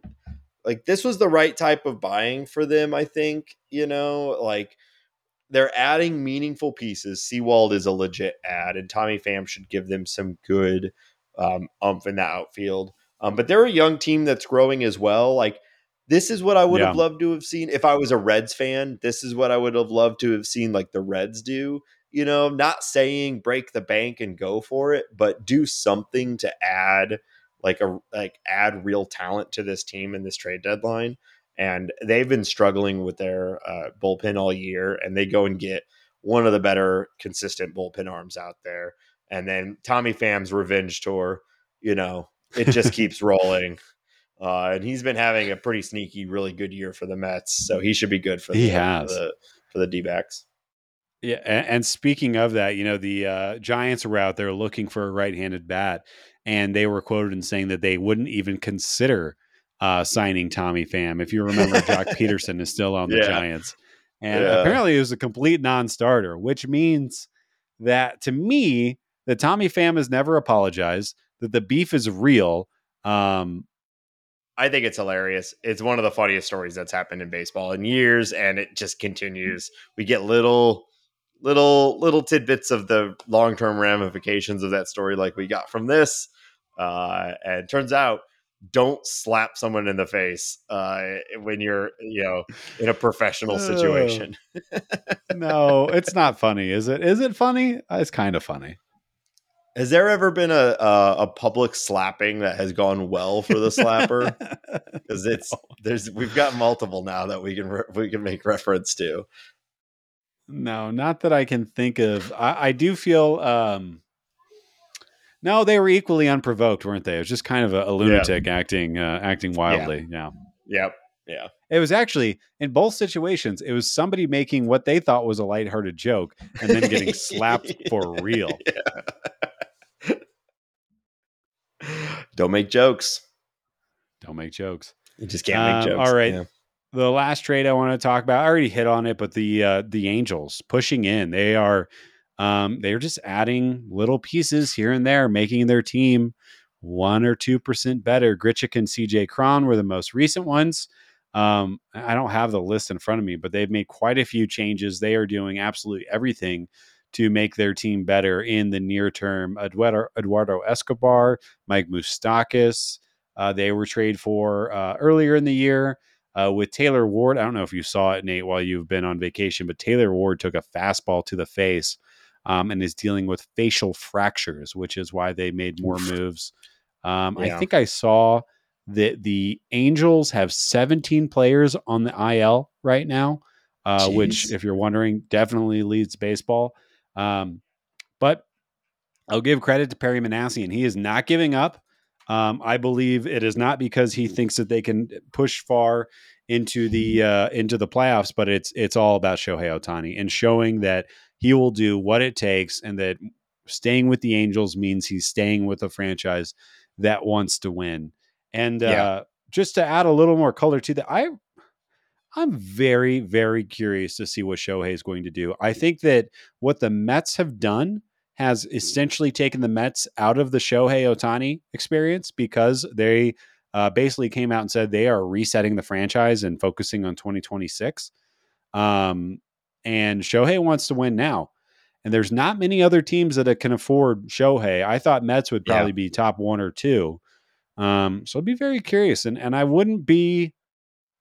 like this was the right type of buying for them, I think, you know, like they're adding meaningful pieces. Sewald is a legit ad, and Tommy Pham should give them some good um, umph in the outfield. Um, but they're a young team that's growing as well. Like this is what I would yeah. have loved to have seen if I was a Reds fan. This is what I would have loved to have seen, like the Reds do. You know, not saying break the bank and go for it, but do something to add like a like add real talent to this team in this trade deadline. And they've been struggling with their uh, bullpen all year, and they go and get one of the better consistent bullpen arms out there. And then Tommy Pham's revenge tour, you know, it just <laughs> keeps rolling. Uh, and he's been having a pretty sneaky, really good year for the Mets, so he should be good for he the, has. For the, for the D-backs. Yeah, and, and, speaking of that, you know the uh, Giants were out there looking for a right-handed bat, and they were quoted in saying that they wouldn't even consider uh, signing Tommy Pham. If you remember, Joc <laughs> Pederson is still on the yeah. Giants, and yeah. apparently he was a complete non-starter, which means that to me, that Tommy Pham has never apologized, that the beef is real. Um, I think it's hilarious. It's one of the funniest stories that's happened in baseball in years, and it just continues. We get little little little tidbits of the long term ramifications of that story, like we got from this. Uh, and turns out, don't slap someone in the face uh, when you're, you know, in a professional situation. <laughs> no, it's not funny, is it? Is it funny? Uh, it's kind of funny. Has there ever been a, a, a public slapping that has gone well for the slapper? <laughs> Because it's no. there's we've got multiple now that we can re- we can make reference to. No, not that I can think of. I, I do feel. um No, they were equally unprovoked, weren't they? It was just kind of a, a lunatic yeah. acting, uh, acting wildly. Yeah. yeah. Yep. Yeah. It was actually in both situations. It was somebody making what they thought was a lighthearted joke and then getting slapped <laughs> for real. Yeah. Don't make jokes. Don't make jokes. You just can't make um, jokes. All right. The last trade I want to talk about, I already hit on it, but the uh, the Angels pushing in, they are um, they're just adding little pieces here and there, making their team one or two percent better. Grichuk and CJ Cron were the most recent ones. Um, I don't have the list in front of me, but they've made quite a few changes. They are doing absolutely everything to make their team better in the near term. Eduardo, Eduardo Escobar, Mike Moustakas, uh, they were traded for uh, earlier in the year. Uh, with Taylor Ward, I don't know if you saw it, Nate, while you've been on vacation, but Taylor Ward took a fastball to the face um, and is dealing with facial fractures, which is why they made more moves. Um, yeah. I think I saw that the Angels have 17 players on the IL right now, uh, which, if you're wondering, definitely leads baseball. Um, but I'll give credit to Perry Minasian. He is not giving up. Um, I believe it is not because he thinks that they can push far into the uh, into the playoffs, but it's it's all about Shohei Ohtani and showing that he will do what it takes, and that staying with the Angels means he's staying with a franchise that wants to win. And yeah. uh, just to add a little more color to that, I I'm very, very curious to see what Shohei is going to do. I think that what the Mets have done has essentially taken the Mets out of the Shohei Ohtani experience because they uh, basically came out and said they are resetting the franchise and focusing on 2026. Um, and Shohei wants to win now. And there's not many other teams that can afford Shohei. I thought Mets would probably yeah. be top one or two. Um, so I'd be very curious. And, and I wouldn't be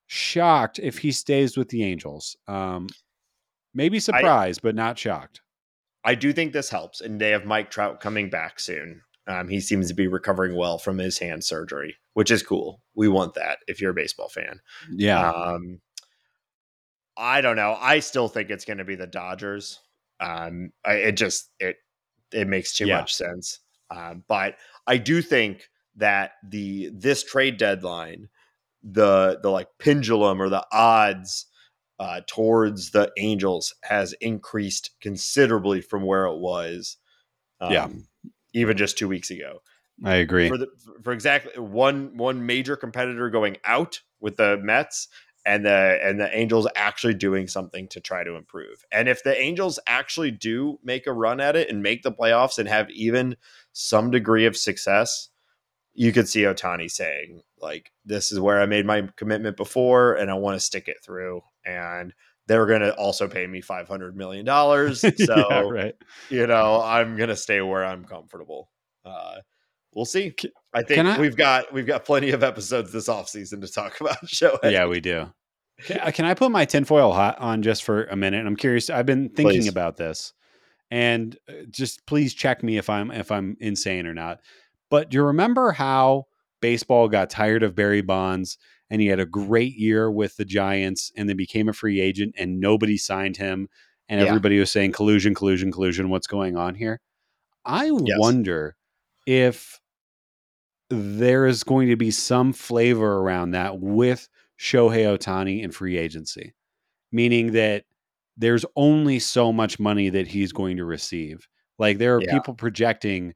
shocked if he stays with the Angels. Um, maybe surprised, I, but not shocked. I do think this helps, and they have Mike Trout coming back soon. Um, he seems to be recovering well from his hand surgery, which is cool. We want that if you're a baseball fan. Yeah. Um, I don't know. I still think it's going to be the Dodgers. Um, I, it just it it makes too yeah. much sense. Um, but I do think that the this trade deadline the the like pendulum or the odds uh, towards the Angels has increased considerably from where it was. Um, yeah, even just two weeks ago. I agree. For the for exactly one one major competitor going out with the Mets and the and the Angels actually doing something to try to improve. And if the Angels actually do make a run at it and make the playoffs and have even some degree of success, you could see Ohtani saying, like, this is where I made my commitment before and I want to stick it through. And they're going to also pay me $500 million. <laughs> So, yeah, right. you know, I'm going to stay where I'm comfortable. Uh, we'll see. I think I, we've got we've got plenty of episodes this off season to talk <laughs> about show. Yeah, we do. Can, uh, can, I put my tinfoil hat on just for a minute? I'm curious. I've been thinking please. about this, and uh, just please check me if I'm if I'm insane or not. But do you remember how baseball got tired of Barry Bonds and he had a great year with the Giants and then became a free agent and nobody signed him and yeah. everybody was saying collusion, collusion, collusion. What's going on here? I yes. wonder if there is going to be some flavor around that with Shohei Ohtani and free agency, meaning that there's only so much money that he's going to receive. Like there are yeah. people projecting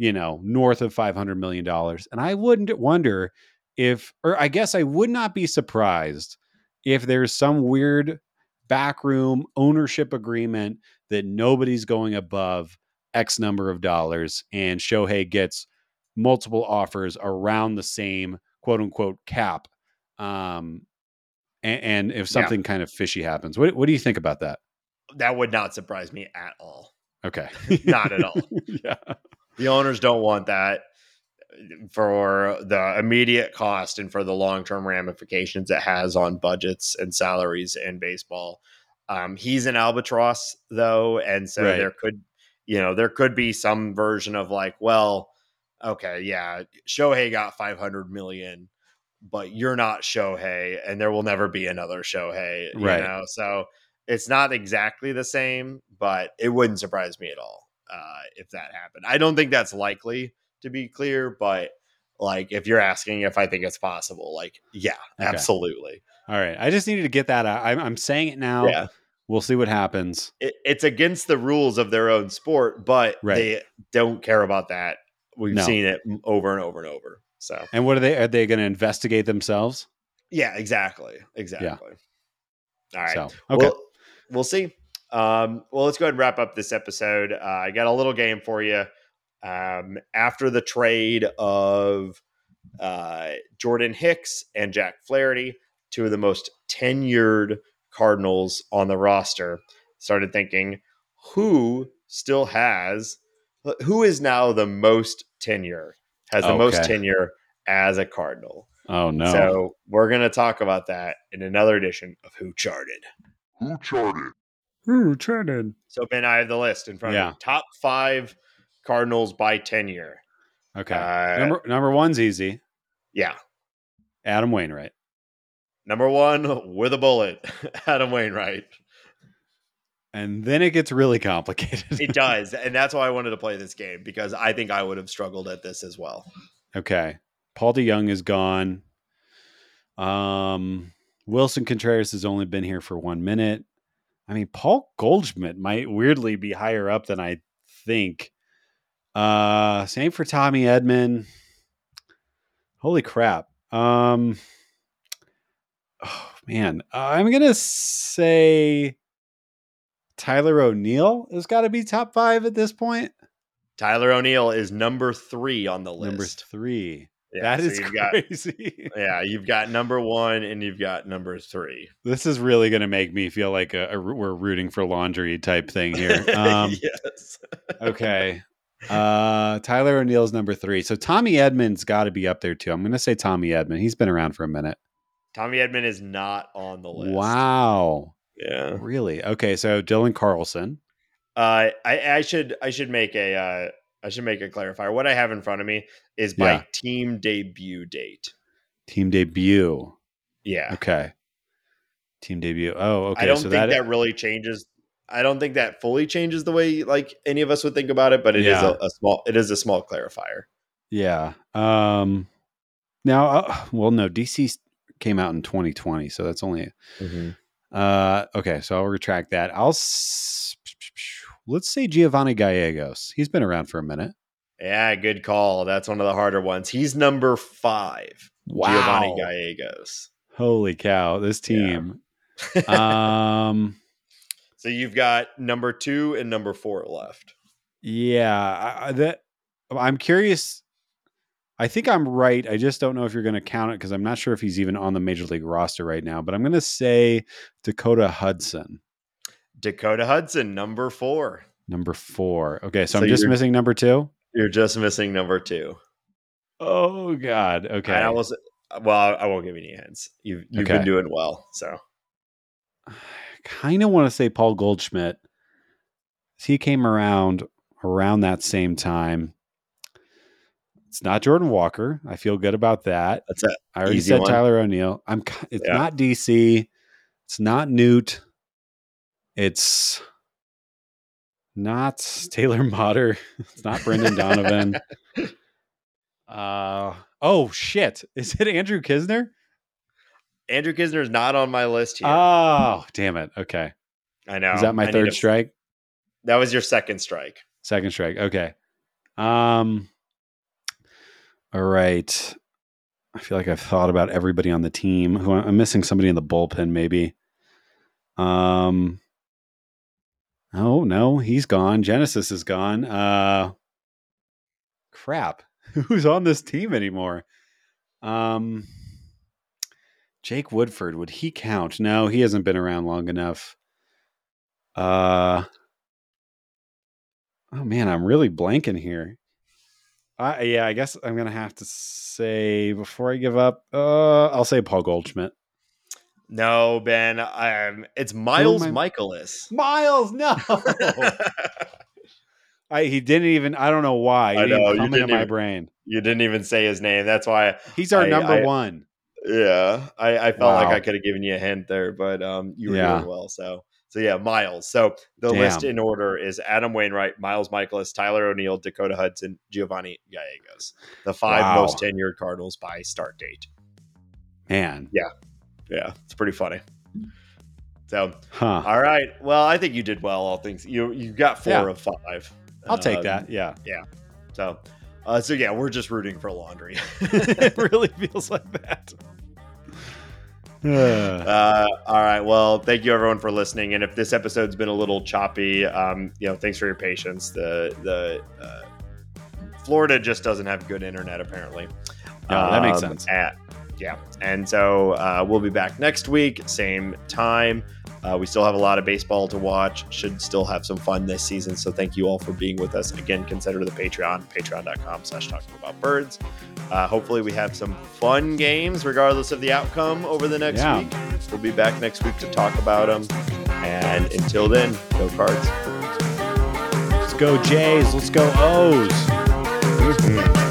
you know, north of $500 million. And I wouldn't wonder if, or I guess I would not be surprised if there's some weird backroom ownership agreement that nobody's going above X number of dollars and Shohei gets multiple offers around the same quote unquote cap. Um, and, and if something yeah. kind of fishy happens, what, what do you think about that? That would not surprise me at all. Okay. <laughs> not at all. <laughs> yeah. The owners don't want that for the immediate cost and for the long term ramifications it has on budgets and salaries in baseball. Um, he's an albatross though, and so right. there could, you know, there could be some version of like, well, okay, yeah, Shohei got 500 million, but you're not Shohei, and there will never be another Shohei, you right. know. So it's not exactly the same, but it wouldn't surprise me at all uh, if that happened. I don't think that's likely to be clear, but like if you're asking if I think it's possible, like yeah, okay. absolutely. All right, I just needed to get that out. I'm, I'm saying it now. Yeah. We'll see what happens. It, it's against the rules of their own sport, but right. they don't care about that. We've no. seen it over and over and over. So, and what are they? Are they going to investigate themselves? Yeah, exactly, exactly. Yeah. All right. So, okay, we'll, we'll see. Um, well, let's go ahead and wrap up this episode. Uh, I got a little game for you. Um, after the trade of uh, Jordan Hicks and Jack Flaherty, two of the most tenured Cardinals on the roster, started thinking who still has, who is now the most tenure, has the okay. most tenure as a Cardinal. Oh, no. So we're going to talk about that in another edition of Who Charted. Who Charted? Ooh, treaded. So Ben, I have the list in front yeah. of me. Top five Cardinals by tenure. Okay. Uh, number number one's easy. Yeah. Adam Wainwright. Number one with a bullet, <laughs> Adam Wainwright. And then it gets really complicated. it does. And that's why I wanted to play this game because I think I would have struggled at this as well. Okay. Paul DeJong is gone. Um, Willson Contreras has only been here for one minute. I mean, Paul Goldschmidt might weirdly be higher up than I think. Uh, same for Tommy Edman. Holy crap. Um. Oh man, I'm gonna say Tyler O'Neill has got to be top five at this point. Tyler O'Neill is number three on the list. Number three. Yeah, that so is crazy. Got, <laughs> yeah, you've got number one and you've got number three. This is really going to make me feel like a, a, we're rooting for laundry type thing here. <laughs> Um, yes. <laughs> okay. Uh, Tyler O'Neill's number three. So Tommy Edman's got to be up there too. I'm going to say Tommy Edman. He's been around for a minute. Tommy Edman is not on the list. Wow. Yeah. Really? Okay. So Dylan Carlson. Uh, I, I should I should make a uh, I should make a clarifier. What I have in front of me is my yeah. team debut date. Team debut. Yeah. Okay. Team debut. Oh, okay. I don't so think that, that really changes. I don't think that fully changes the way like any of us would think about it, but it yeah. is a, a, small. It is a small clarifier. Yeah. Um. Now, uh, well, no, DC came out in 2020, so that's only. Mm-hmm. Uh. Okay, so I'll retract that. I'll. S- let's say Giovanny Gallegos. He's been around for a minute. Yeah, good call. That's one of the harder ones. He's number five. Wow. Giovanny Gallegos. Holy cow, this team. Yeah. <laughs> um so you've got number two and number four left. Yeah, I, that I'm curious. I think I'm right. I just don't know if you're going to count it because I'm not sure if he's even on the major league roster right now. But I'm going to say Dakota Hudson. Dakota Hudson, number four. Number four. Okay, so, so I'm just missing number two. You're just missing number two. Oh God. Okay. And I was well. I won't give you any hints. You've you've okay. been doing well. So. <sighs> I kind of want to say Paul Goldschmidt. He came around around that same time. It's not Jordan Walker. I feel good about that. That's it. I already Easy said one. Tyler O'Neill. I'm. It's yeah. not DC. It's not Newt. It's not Taylor Motter. <laughs> It's not Brendan Donovan. <laughs> uh oh shit. Is it Andrew Knizner? Andrew Knizner is not on my list here. Oh, damn it. Okay. I know. Is that my I third strike? That was your second strike. Second strike. Okay. Um all right. I feel like I've thought about everybody on the team. Who I'm missing somebody in the bullpen, maybe. Um Oh no, he's gone. Genesis is gone. Uh crap. <laughs> Who's on this team anymore? Um Jake Woodford, would he count? No, he hasn't been around long enough. Uh Oh man, I'm really blanking here. Uh, yeah, I guess I'm gonna have to say before I give up, uh, I'll say Paul Goldschmidt. No, Ben. Um, it's Miles Mikolas. <laughs> Miles, no. <laughs> I, he didn't even. I don't know why. He I know, come into my brain. You didn't even say his name. That's why he's our I, number one. Yeah, I, I felt wow. like I could have given you a hint there, but um, you were yeah. doing well. So, so yeah, Miles. So the Damn. list in order is Adam Wainwright, Miles Mikolas, Tyler O'Neill, Dakota Hudson, Giovanny Gallegos, the five wow. most tenured Cardinals by start date. Man, yeah, yeah, it's pretty funny. So, huh. all right. Well, I think you did well. All things you you got four yeah. of five. I'll um, take that. Yeah, yeah. So, uh, so yeah, we're just rooting for laundry. <laughs> it really feels like that. <sighs> uh, all right. Well, thank you everyone for listening. And if this episode's been a little choppy, um, you know, thanks for your patience. The the uh, Florida just doesn't have good internet apparently. Yeah, that makes um, sense. At, yeah. And so uh, we'll be back next week, same time. Uh, we still have a lot of baseball to watch. Should still have some fun this season. So thank you all for being with us. Again, consider the Patreon, patreon.com slash talking about birds. Uh, hopefully we have some fun games regardless of the outcome over the next yeah. week. We'll be back next week to talk about them. And until then, go cards. Let's go Jays. Let's go O's. Mm-hmm.